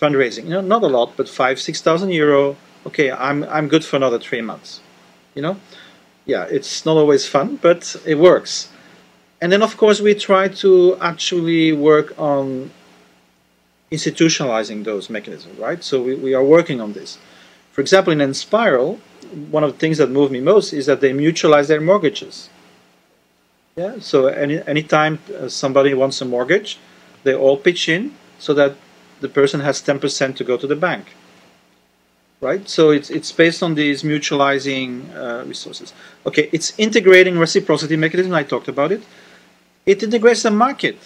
fundraising. You know, not a lot, but five, six thousand euro. Okay, I'm I'm good for another three months. You know, yeah, it's not always fun, but it works. And then, of course, we try to actually work on institutionalizing those mechanisms, right? So we, we are working on this. For example, in Enspiral, one of the things that moved me most is that they mutualize their mortgages. Yeah, so any anytime uh, somebody wants a mortgage, they all pitch in so that the person has 10% to go to the bank. Right? So it's, it's based on these mutualizing uh, resources. Okay, it's integrating reciprocity mechanism, I talked about it. It integrates the market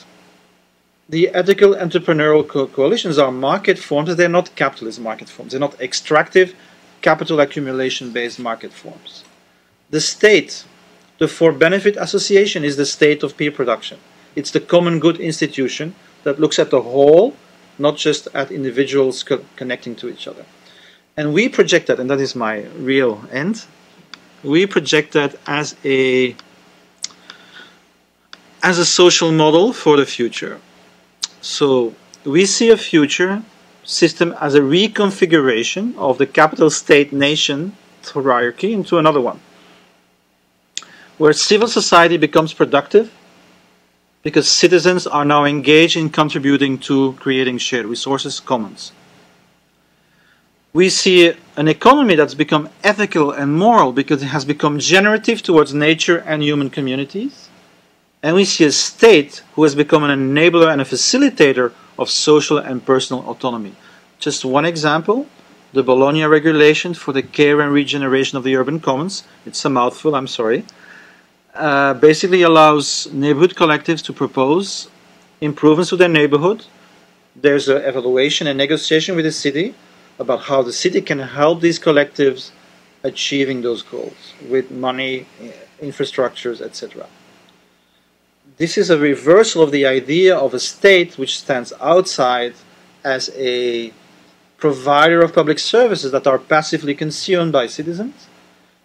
the ethical entrepreneurial co coalitions are market forms, they're not capitalist market forms. They're not extractive capital accumulation based market forms. The state, the for benefit association, is the state of peer production. It's the common good institution that looks at the whole, not just at individuals co connecting to each other. And we project that, and that is my real end, we project that as a as a social model for the future. So we see a future system as a reconfiguration of the capital state nation hierarchy into another one, where civil society becomes productive because citizens are now engaged in contributing to creating shared resources, commons. We see an economy that's become ethical and moral because it has become generative towards nature and human communities. And we see a state who has become an enabler and a facilitator of social and personal autonomy. Just one example, the Bologna regulation for the care and regeneration of the urban commons, it's a mouthful, I'm sorry, uh, basically allows neighborhood collectives to propose improvements to their neighborhood. There's an evaluation and negotiation with the city about how the city can help these collectives achieving those goals with money, infrastructures, etc. This is a reversal of the idea of a state which stands outside as a provider of public services that are passively consumed by citizens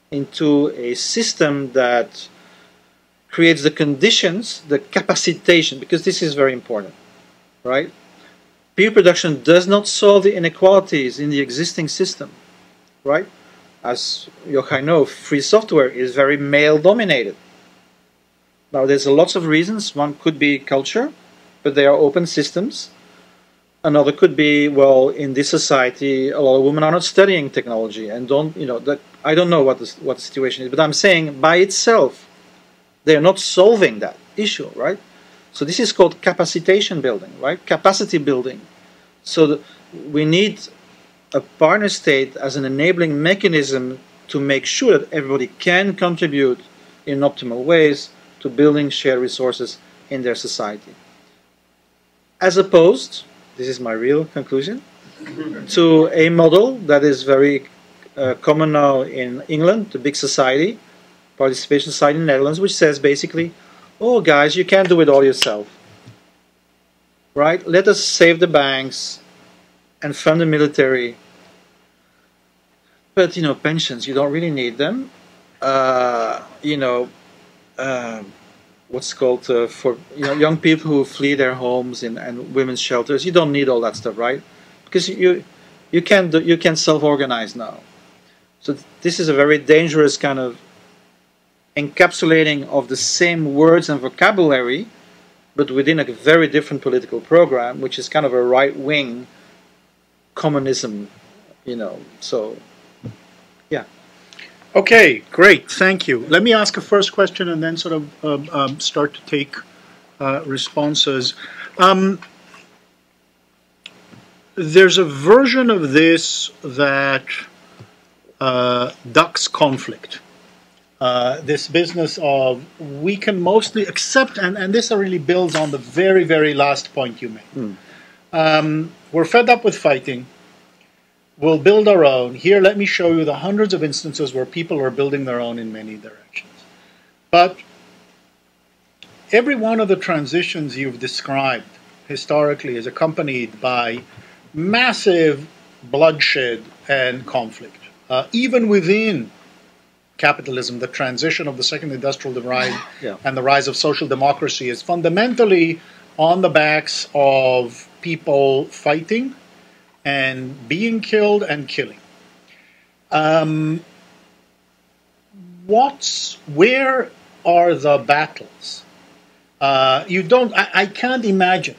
into a system that creates the conditions, the capacitation, because this is very important, right? Peer production does not solve the inequalities in the existing system, right? As Yochai know, free software is very male dominated. Now, there's lots of reasons. One could be culture, but they are open systems. Another could be, well, in this society, a lot of women are not studying technology and don't, you know, that I don't know what the, what the situation is, but I'm saying by itself, they are not solving that issue, right? So this is called capacitation building, right? Capacity building. So we need a partner state as an enabling mechanism to make sure that everybody can contribute in optimal ways to building shared resources in their society. As opposed, this is my real conclusion, to a model that is very uh, common now in England, the big society, participation society in the Netherlands, which says basically, oh guys, you can't do it all yourself. Right? Let us save the banks and fund the military. But you know, pensions, you don't really need them. Uh, you know, uh, what's called uh, for you know, young people who flee their homes in, and women's shelters. You don't need all that stuff, right? Because you you can do, you can self-organize now. So this is a very dangerous kind of encapsulating of the same words and vocabulary, but within a very different political program, which is kind of a right-wing communism, you know. So. Okay, great. Thank you. Let me ask a first question and then sort of um, um, start to take uh, responses. Um, there's a version of this that uh, ducks conflict. Uh, this business of we can mostly accept, and, and this really builds on the very, very last point you made. Mm. Um, we're fed up with fighting. We'll build our own. Here, let me show you the hundreds of instances where people are building their own in many directions. But every one of the transitions you've described historically is accompanied by massive bloodshed and conflict. Uh, even within capitalism, the transition of the second industrial divide yeah. and the rise of social democracy is fundamentally on the backs of people fighting and being killed and killing. Um, what's where are the battles? Uh, you don't. I, I can't imagine.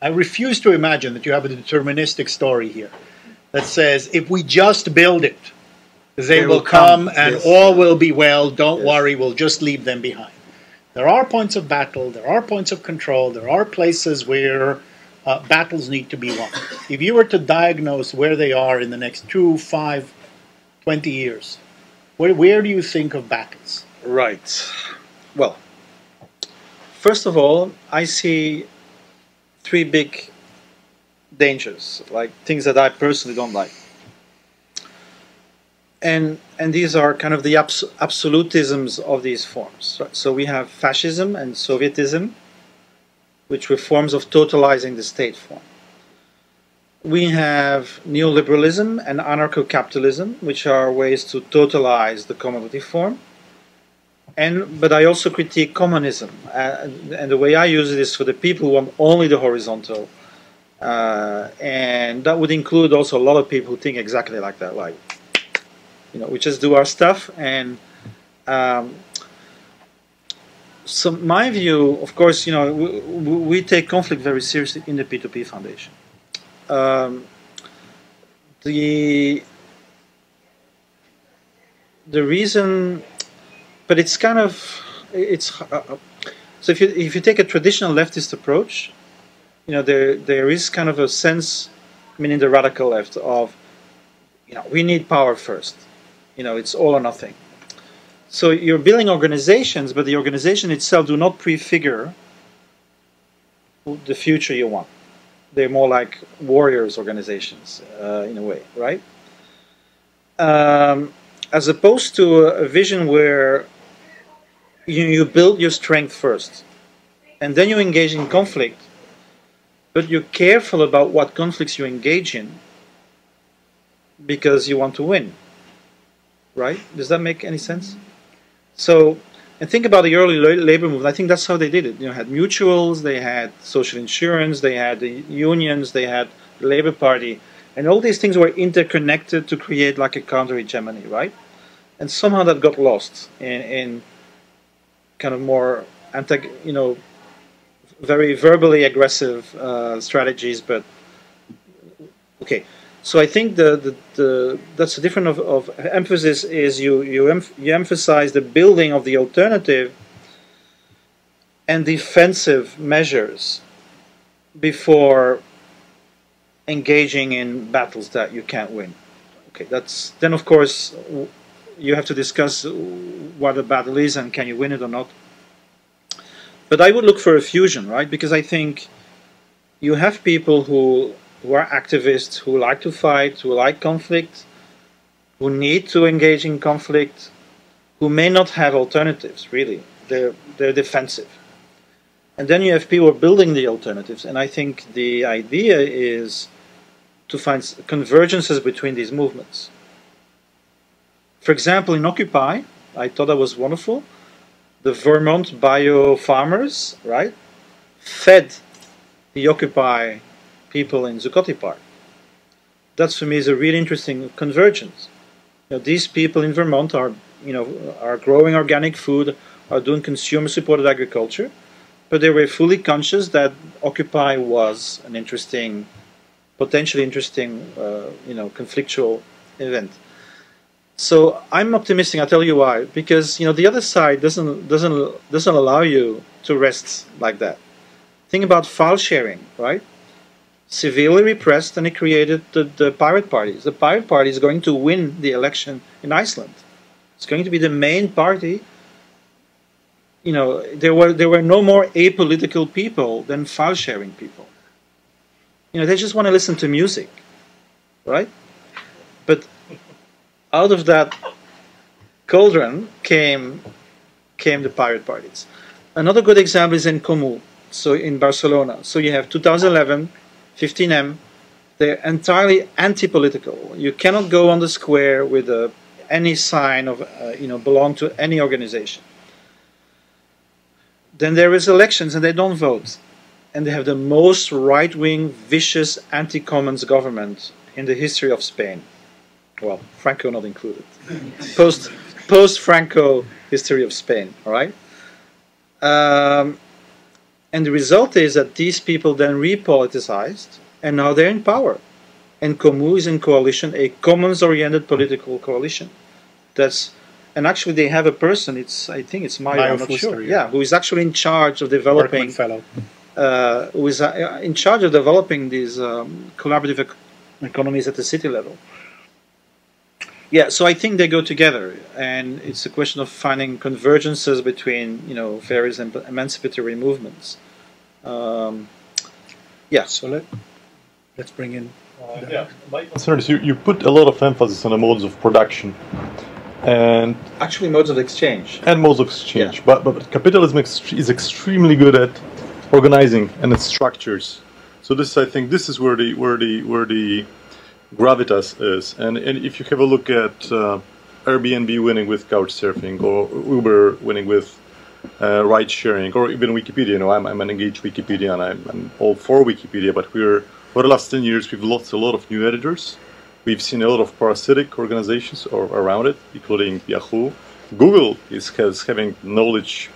I refuse to imagine that you have a deterministic story here that says if we just build it, they, they will, will come, come, and yes. all will be well. Don't yes. worry, we'll just leave them behind. There are points of battle, there are points of control, there are places where uh, battles need to be won. If you were to diagnose where they are in the next two, five, twenty years, where, where do you think of battles? Right. Well, first of all, I see three big dangers, like things that I personally don't like. And and these are kind of the abs- absolutisms of these forms. Right? So we have fascism and Sovietism, which were forms of totalizing the state form. We have neoliberalism and anarcho-capitalism, which are ways to totalize the commodity form. And but I also critique communism, uh, and the way I use it is for the people who want only the horizontal uh, and that would include also a lot of people who think exactly like that, like, you know, we just do our stuff. And um, so my view, of course, you know, we, we, take conflict very seriously in the P2P Foundation. Um, the the reason, but it's kind of it's uh, uh so if you if you take a traditional leftist approach, you know, there there is kind of a sense, I mean, in the radical left of, you know, we need power first. You know, it's all or nothing. So you're building organizations, but the organization itself do not prefigure the future you want. They're more like warriors organizations uh, in a way, right? Um, as opposed to a vision where you, you build your strength first, and then you engage in conflict but you're careful about what conflicts you engage in because you want to win. Right? Does that make any sense? So, and think about the early labor movement. I think that's how they did it. You know, had mutuals, they had social insurance, they had the unions, they had the Labor Party, and all these things were interconnected to create like a counter hegemony, right? And somehow that got lost in, in kind of more anti, you know, very verbally aggressive uh, strategies, but okay. So I think the, the, the that's a different of, of emphasis is you you em you emphasize the building of the alternative and defensive measures before engaging in battles that you can't win. Okay, that's then of course you have to discuss what a battle is and can you win it or not. But I would look for a fusion, right? Because I think you have people who who are activists, who like to fight, who like conflict, who need to engage in conflict, who may not have alternatives, really. They're, they're defensive. And then you have people building the alternatives. And I think the idea is to find convergences between these movements. For example, in Occupy, I thought that was wonderful the Vermont bio farmers, right, fed the Occupy people in Zuccotti Park. That for me is a really interesting convergence. You know, these people in Vermont are, you know, are growing organic food, are doing consumer-supported agriculture, but they were fully conscious that Occupy was an interesting, potentially interesting, uh, you know, conflictual event. So I'm optimistic. I'll tell you why. Because you know the other side doesn't doesn't doesn't allow you to rest like that. Think about file sharing, right? Severely repressed, and it created the, the pirate parties. The pirate party is going to win the election in Iceland. It's going to be the main party. You know, there were there were no more apolitical people than file sharing people. You know, they just want to listen to music, right? But out of that cauldron came came the pirate parties. Another good example is En Comú, so in Barcelona. So you have 2011, 15M. They're entirely anti-political. You cannot go on the square with uh, any sign of uh, you know belong to any organization. Then there is elections and they don't vote, and they have the most right-wing, vicious anti-commons government in the history of Spain well, Franco not included. Post post Franco history of Spain. All right. Um, and the result is that these people then repoliticized, and now they're in power. En Comú is in coalition, a commons-oriented political coalition. That's and actually they have a person. It's I think it's Mayo. I'm not Fuster, sure. Yeah. yeah. who is actually in charge of developing. fellow. Uh, who is uh, in charge of developing these um, collaborative economies at the city level. Yeah, so I think they go together, and it's a question of finding convergences between you know various emancipatory movements. Um, yeah. So let let's bring in. Uh, yeah, my concern is you, you put a lot of emphasis on the modes of production, and actually modes of exchange and modes of exchange. Yeah. But but capitalism is extremely good at organizing and its structures. So this I think this is where the where the where the gravitas is. And, and if you have a look at uh, Airbnb winning with couchsurfing or Uber winning with uh, ride sharing or even Wikipedia, you know, I'm, I'm an engaged Wikipedia and I'm, I'm all for Wikipedia, but we're, for the last 10 years, we've lost a lot of new editors. We've seen a lot of parasitic organizations or around it, including Yahoo. Google is has having knowledge,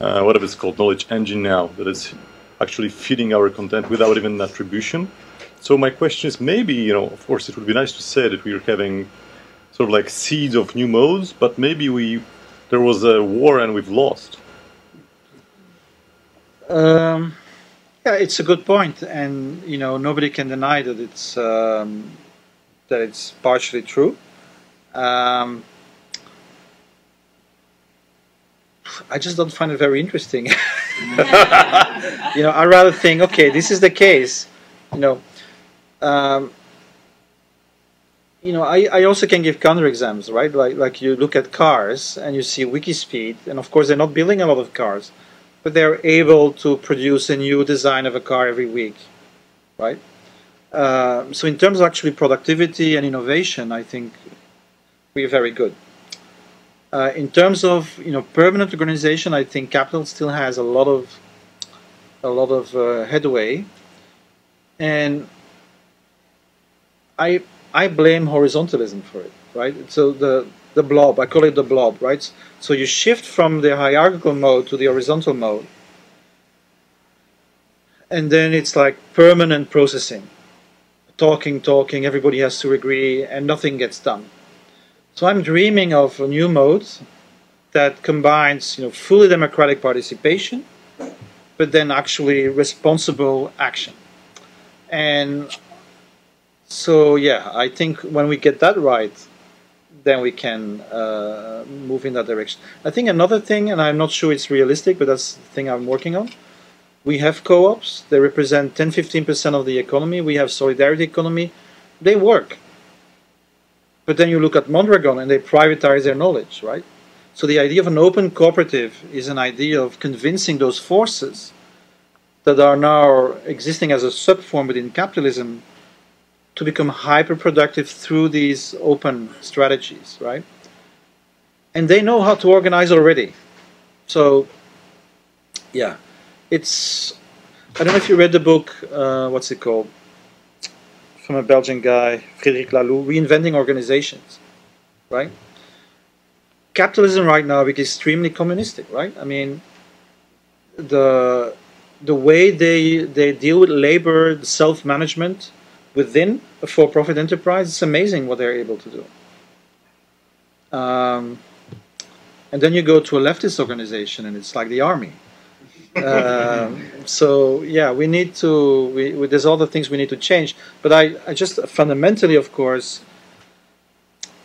uh, whatever it's called, knowledge engine now that is actually feeding our content without even attribution. So my question is maybe, you know, of course it would be nice to say that we are having sort of like seeds of new modes, but maybe we there was a war and we've lost. Um, yeah, it's a good point, and you know nobody can deny that it's um, that it's partially true. Um, I just don't find it very interesting. you know, I rather think, okay, this is the case. You know, um, you know, I, I also can give counterexamples, right? Like like you look at cars and you see Wikispeed, and of course they're not building a lot of cars, but they're able to produce a new design of a car every week, right? Uh, so in terms of actually productivity and innovation, I think we're very good. Uh, in terms of you know permanent organization, I think capital still has a lot of a lot of uh, headway, and I I blame horizontalism for it, right? So the the blob, I call it the blob, right? So you shift from the hierarchical mode to the horizontal mode, and then it's like permanent processing, talking, talking. Everybody has to agree, and nothing gets done. So I'm dreaming of a new mode that combines, you know, fully democratic participation, but then actually responsible action. And so, yeah, I think when we get that right, then we can uh, move in that direction. I think another thing, and I'm not sure it's realistic, but that's the thing I'm working on. We have co-ops. They represent 10-15% of the economy. We have solidarity economy. They work. But then you look at Mondragon and they privatize their knowledge, right? So the idea of an open cooperative is an idea of convincing those forces that are now existing as a subform within capitalism to become hyper productive through these open strategies, right? And they know how to organize already. So, yeah, it's. I don't know if you read the book, uh, what's it called? From a Belgian guy, Frédéric Laloux, Reinventing Organizations, right? Capitalism right now is extremely communistic, right? I mean, the the way they they deal with labor, self management within a for-profit enterprise, it's amazing what they're able to do. Um, and then you go to a leftist organization, and it's like the army. um, so yeah, we need to. We, we, there's all the things we need to change. But I, I just fundamentally, of course,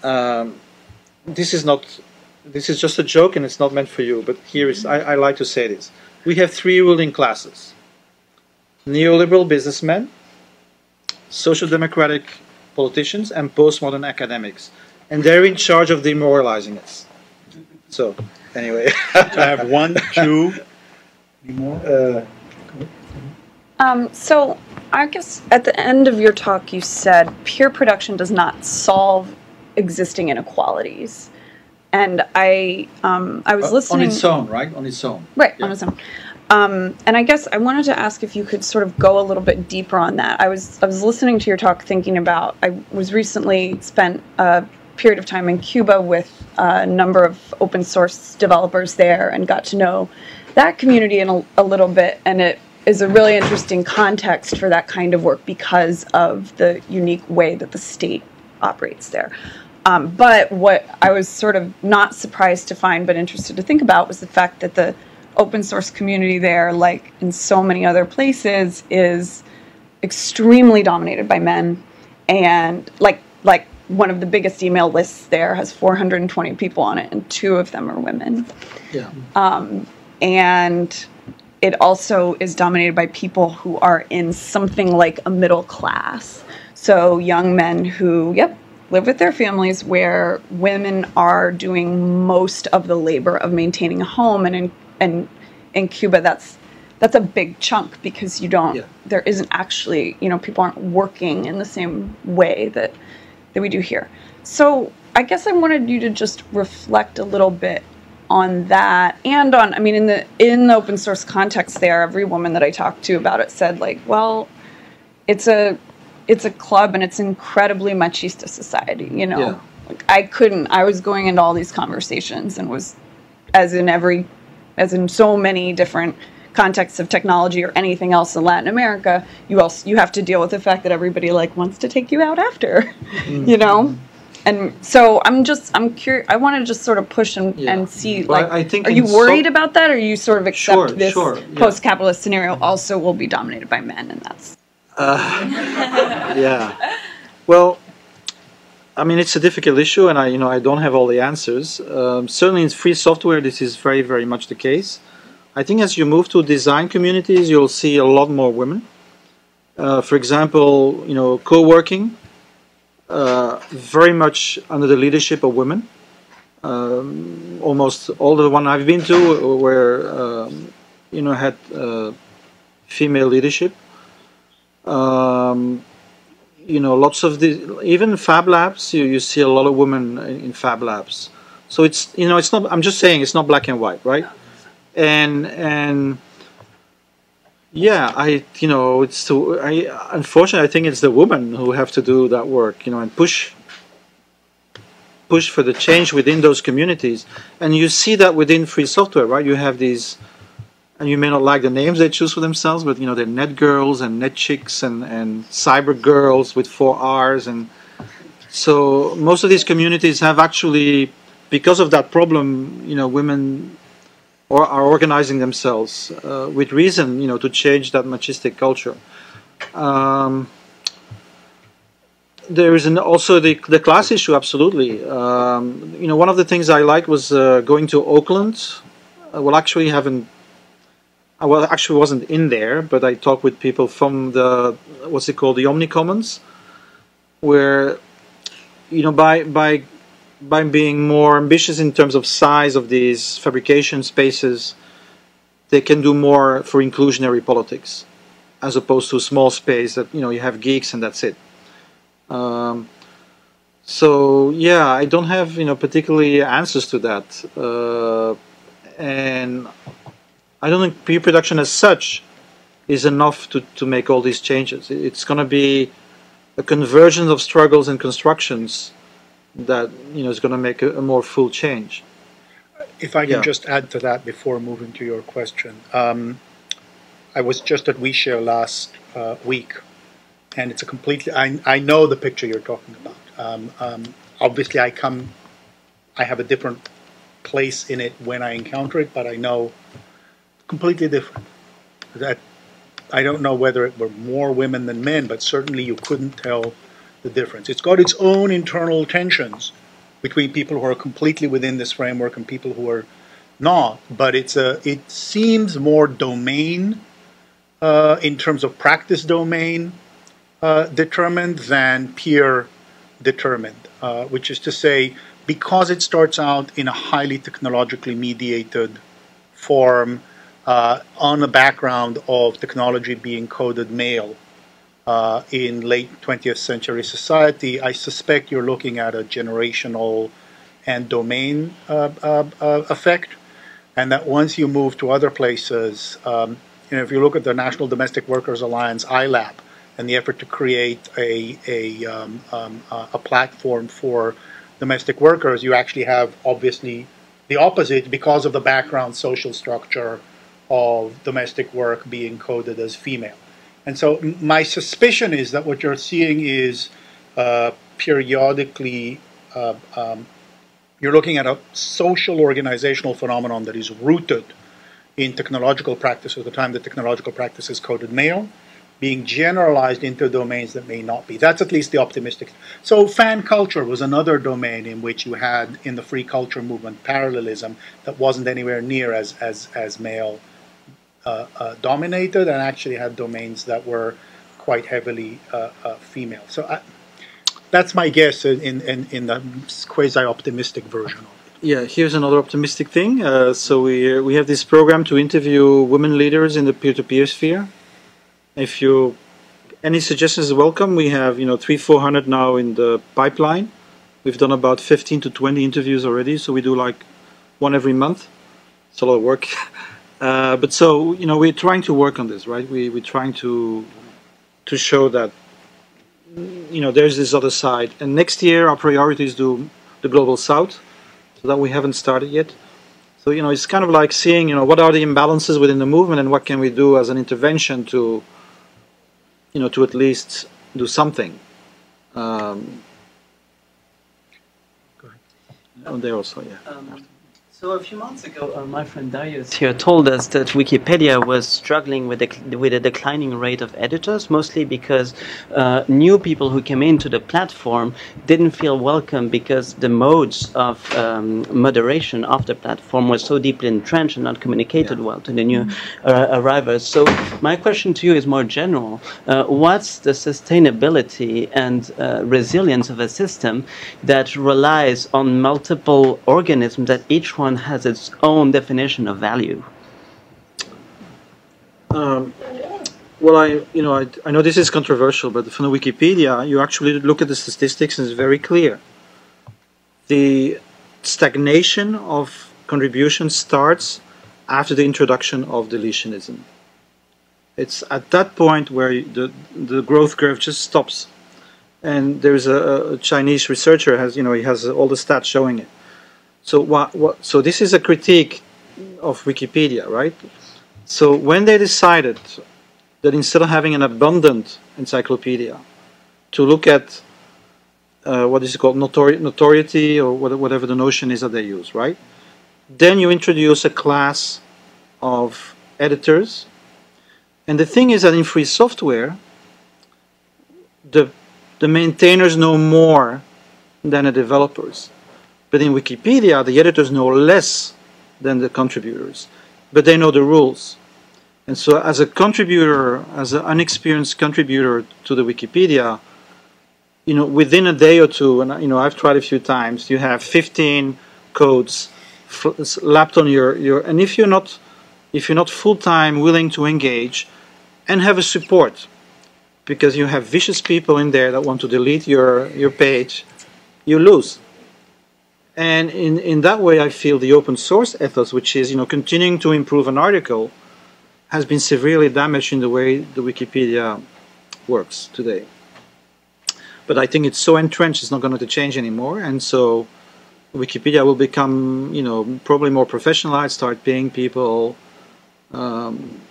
um, this is not. This is just a joke, and it's not meant for you. But here is. I, I like to say this. We have three ruling classes: neoliberal businessmen, social democratic politicians, and postmodern academics, and they're in charge of demoralizing us. So, anyway, I have one, two. Any more? uh, Um, so I guess at the end of your talk, you said peer production does not solve existing inequalities, and I um, I was listening on its own, right? On its own. Right, Yeah. on its own. Um, and I guess I wanted to ask if you could sort of go a little bit deeper on that. I was I was listening to your talk, thinking about. I was recently spent a period of time in Cuba with a number of open source developers there, and got to know that community in a, a little bit, and it is a really interesting context for that kind of work because of the unique way that the state operates there. Um, but what I was sort of not surprised to find, but interested to think about, was the fact that the open source community there, like in so many other places, is extremely dominated by men, and like like one of the biggest email lists there has 420 people on it, and two of them are women Yeah. Um, and it also is dominated by people who are in something like a middle class. So young men who, yep, live with their families, where women are doing most of the labor of maintaining a home, and in and in Cuba, that's that's a big chunk because you don't Yeah. there isn't actually you know people aren't working in the same way that that we do here. So I guess I wanted you to just reflect a little bit on that and on I mean in the in the open source context there every woman that I talked to about it said like well it's a it's a club and it's incredibly machista society you know Yeah. like I couldn't I was going into all these conversations and was as in every as in so many different contexts of technology or anything else in Latin America you also you have to deal with the fact that everybody like wants to take you out after mm-hmm. you know and so I'm just I'm curious I want to just sort of push and, Yeah. and see Well, like I think are you so- worried about that or you sort of accept Sure, this sure, yeah. post-capitalist scenario also will be dominated by men and that's uh, yeah. Well, I mean, it's a difficult issue, and I, you know, I don't have all the answers. Um, certainly, in free software, this is very, very much the case. I think as you move to design communities, you'll see a lot more women. Uh, for example, you know, co-working, uh, very much under the leadership of women. Um, almost all the one I've been to were, um, you know, had uh, female leadership. Um, you know, lots of the even Fab Labs, you, you see a lot of women in Fab Labs. So it's you know, it's not. I'm just saying, it's not black and white, right? And and yeah, I you know, it's the, I unfortunately I think it's the women who have to do that work, you know, and push push for the change within those communities. And you see that within free software, right? You have these and you may not like the names they choose for themselves, but you know they're net girls and net chicks and, and cyber girls with four R's and so most of these communities have actually because of that problem, you know, women or are organizing themselves uh, with reason, you know, to change that machistic culture. Um, there is an, also the, the class issue, absolutely. Um, you know, one of the things I liked was uh, going to Oakland. Uh, well, actually, haven't. I well, actually wasn't in there, but I talked with people from the what's it called, the Omni Commons, where you know by by by being more ambitious in terms of size of these fabrication spaces, they can do more for inclusionary politics, as opposed to a small space that you know you have geeks and that's it. Um, so yeah, I don't have you know particularly answers to that, uh, and I don't think peer production as such is enough to, to make all these changes. It's going to be a convergence of struggles and constructions that you know is going to make a, a, more full change. If I can yeah. just add to that before moving to your question, um, I was just at OuiShare last uh, week, and it's a completely. I I know the picture you're talking about. Um, um, obviously, I come. I have a different place in it when I encounter it, but I know completely different. That I don't know whether it were more women than men, but certainly you couldn't tell the difference. It's got its own internal tensions between people who are completely within this framework and people who are not. But it's a it seems more domain uh, in terms of practice domain uh, determined than peer determined, uh, which is to say, because it starts out in a highly technologically mediated form uh, on a background of technology being coded male uh, in late 20th century society, I suspect you're looking at a generational and domain uh, uh, uh, effect. And that once you move to other places, um, you know, if you look at the National Domestic Workers Alliance, ILAP, and the effort to create a, a, um, um, a platform for domestic workers, you actually have obviously the opposite because of the background social structure of domestic work being coded as female. And so my suspicion is that what you're seeing is uh, periodically uh, um, you're looking at a social organizational phenomenon that is rooted in technological practice at the time the technological practice is coded male being generalized into domains that may not be. That's at least the optimistic. So fan culture was another domain in which you had in the free culture movement parallelism that wasn't anywhere near as as as male dominated and actually had domains that were quite heavily uh, female. So I, that's my guess in, in, in the quasi optimistic version of it. Yeah, here's another optimistic thing. Uh, so we we have this program to interview women leaders in the peer-to-peer sphere. If you any suggestions is welcome. We have you know three four hundred now in the pipeline. We've done about fifteen to twenty interviews already. So we do like one every month. It's a lot of work. Uh, but so you know, we're trying to work on this, right? We we're trying to to show that you know there's this other side. And next year, our priorities do the global south, so that we haven't started yet. So you know, it's kind of like seeing you know what are the imbalances within the movement and what can we do as an intervention to you know to at least do something. Um, Go ahead. Oh, there also, yeah. Um, so a few months ago, uh, my friend Darius here told us that Wikipedia was struggling with a, with a declining rate of editors, mostly because uh, new people who came into the platform didn't feel welcome because the modes of um, moderation of the platform was so deeply entrenched and not communicated yeah. well to the new uh, arrivals. So my question to you is more general: uh, What's the sustainability and uh, resilience of a system that relies on multiple organisms that each one has its own definition of value? Um, Well, I you know I, I know this is controversial, but from Wikipedia, you actually look at the statistics and it's very clear. The stagnation of contribution starts after the introduction of deletionism. It's at that point where the the growth curve just stops, and there's a, a Chinese researcher has you know he has all the stats showing it. So what, what so this is a critique of Wikipedia, right? So when they decided that instead of having an abundant encyclopedia, to look at uh, what is called notori- notoriety or whatever the notion is that they use, right? Then you introduce a class of editors, and the thing is that in free software, the the maintainers know more than the developers, but in Wikipedia, the editors know less than the contributors, but they know the rules. And so, as a contributor, as an unexperienced contributor to the Wikipedia, you know, within a day or two, and you know, I've tried a few times, you have 15 codes slapped on your, your and if you're not if you're not full time willing to engage and have a support because you have vicious people in there that want to delete your your page, you lose. And in, in that way, I feel the open source ethos, which is you know continuing to improve an article, has been severely damaged in the way the Wikipedia works today. But I think it's so entrenched, it's not going to change anymore, and so Wikipedia will become, you know, probably more professionalized, start paying people. Um,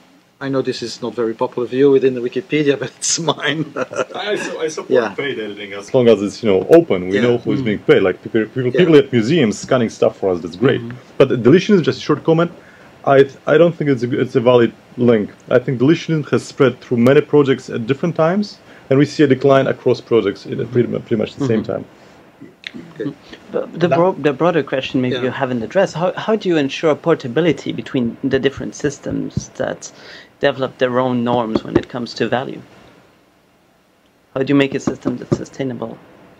I know this is not very popular view within the Wikipedia, but it's mine. I, I support Yeah. paid editing as long as it's you know open. We Yeah. know who's being paid. Like people, people, Yeah. Mm-hmm. people at museums scanning stuff for us. That's great. But deletion is just a short comment. I I don't think it's a, it's a valid link. I think deletion has spread through many projects at different times, and we see a decline across projects in pretty much, pretty much the Mm-hmm. same time. But the, bro- the broader question maybe Yeah. you haven't addressed, how, how do you ensure portability between the different systems that develop their own norms when it comes to value? How do you make a system that's sustainable?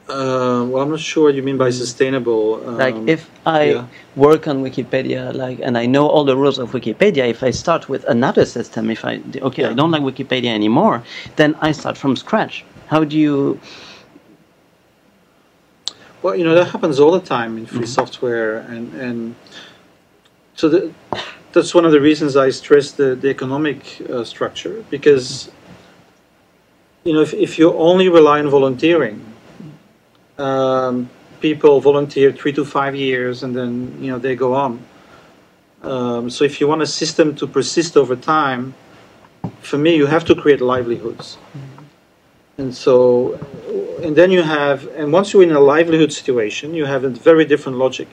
Uh, well, I'm not sure what you mean by sustainable. Um, Like if I yeah. work on Wikipedia, like, and I know all the rules of Wikipedia, if I start with another system, if I okay, I don't like Wikipedia anymore, then I start from scratch. How do you? Well, you know that happens all the time in free software, and and so the, that's one of the reasons I stress the the economic uh, structure because you know if if you only rely on volunteering, um, people volunteer three to five years and then you know they go on. Um, so if you want a system to persist over time, for me you have to create livelihoods. And so, and then you have, and once you're in a livelihood situation, you have a very different logic.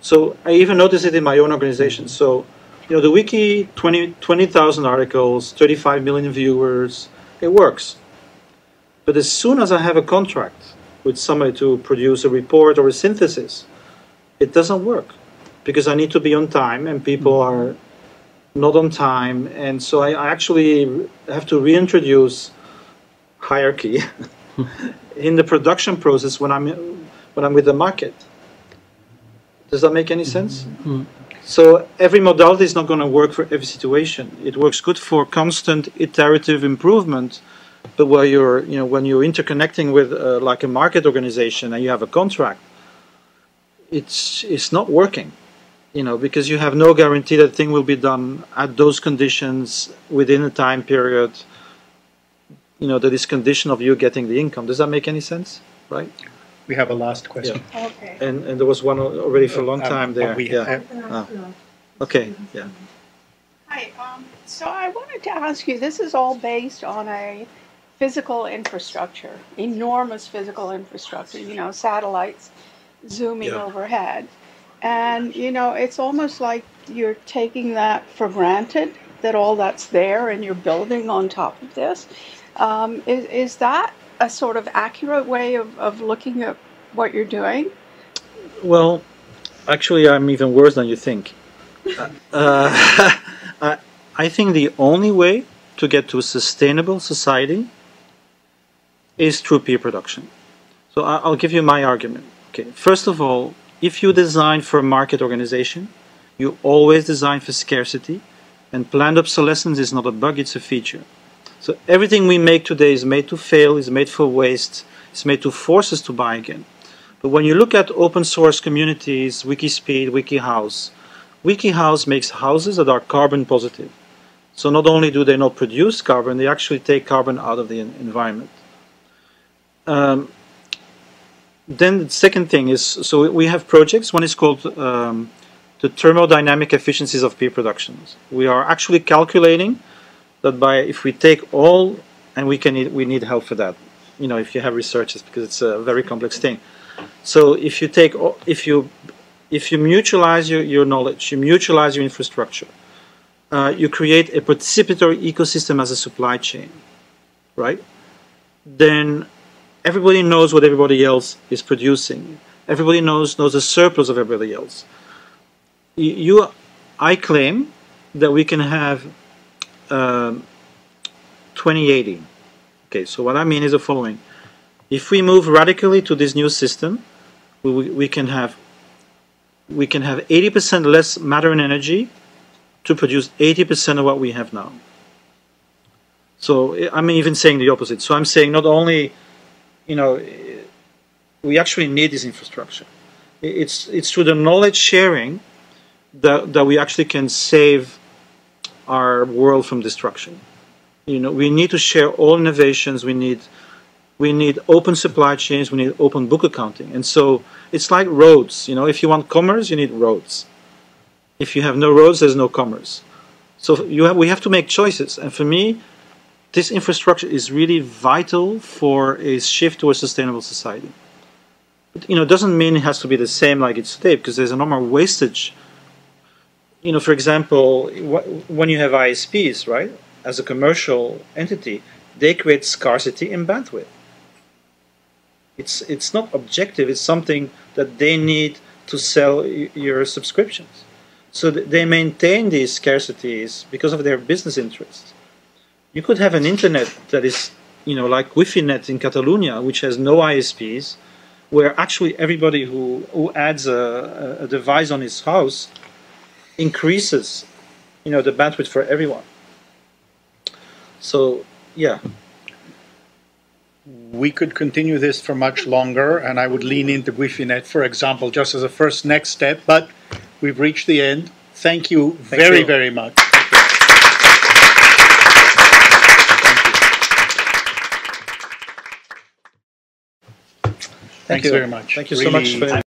So I even noticed it in my own organization. So, you know, the wiki, 20 20,000 articles, 35 million viewers, it works. But as soon as I have a contract with somebody to produce a report or a synthesis, it doesn't work because I need to be on time and people mm-hmm. are not on time. And so I I actually have to reintroduce hierarchy in the production process when I'm when I'm with the market. Does that make any sense? So every modality is not going to work for every situation. It works good for constant iterative improvement, but where you're you know when you're interconnecting with uh, like a market organization and you have a contract, it's it's not working. You know because you have no guarantee that thing will be done at those conditions within a time period you know, that is condition of you getting the income. Does that make any sense? Right? We have a last question. Okay. And and there was one already for a long Um, time but there. we- Yeah. uh, Okay. Yeah. Hi, um, so I wanted to ask you, this is all based on a physical infrastructure, enormous physical infrastructure, you know, satellites zooming Yeah. overhead. And, you know, it's almost like you're taking that for granted, that all that's there and you're building on top of this. Um, is, is that a sort of accurate way of, of looking at what you're doing? Well, actually, I'm even worse than you think. Uh, I, I think the only way to get to a sustainable society is through peer production. So I'll give you my argument. Okay, first of all, if you design for a market organization, you always design for scarcity, and planned obsolescence is not a bug; it's a feature. So everything we make today is made to fail, is made for waste, it's made to force us to buy again. But when you look at open source communities, Wikispeed, WikiHouse, WikiHouse makes houses that are carbon positive. So not only do they not produce carbon, they actually take carbon out of the environment. Um, then the second thing is, so we have projects. One is called um, the thermodynamic efficiencies of peer productions. We are actually calculating that by if we take all, and we can need, we need help for that. You know, if you have researchers, because it's a very complex thing. So if you take, if you, if you mutualize your, your knowledge, you mutualize your infrastructure, uh, you create a participatory ecosystem as a supply chain, right? Then everybody knows what everybody else is producing. Everybody knows knows the surplus of everybody else. You, I claim that we can have um, 2080. Okay, so what I mean is the following: if we move radically to this new system, we, we can have we can have 80% less matter and energy to produce 80% of what we have now. So I'm even saying the opposite. So I'm saying not only you know, we actually need this infrastructure. It's, it's through the knowledge sharing that, that we actually can save our world from destruction. You know, we need to share all innovations. We need, we need open supply chains. We need open book accounting. And so it's like roads. You know, if you want commerce, you need roads. If you have no roads, there's no commerce. So you have, we have to make choices. And for me, this infrastructure is really vital for a shift to a sustainable society. But, you know, it doesn't mean it has to be the same like it's today because there's a normal wastage. You know, for example, when you have ISPs, right, as a commercial entity, they create scarcity in bandwidth. It's it's not objective. It's something that they need to sell your subscriptions. So they maintain these scarcities because of their business interests you could have an internet that is, you know, like Guifi.net in Catalonia, which has no ISPs, where actually everybody who, who adds a, a device on his house increases, you know, the bandwidth for everyone. So, yeah. We could continue this for much longer, and I would lean into Guifi.net, for example, just as a first next step, but we've reached the end. Thank you Thank very, you. very much. Thanks you. very much. Thank you so much. For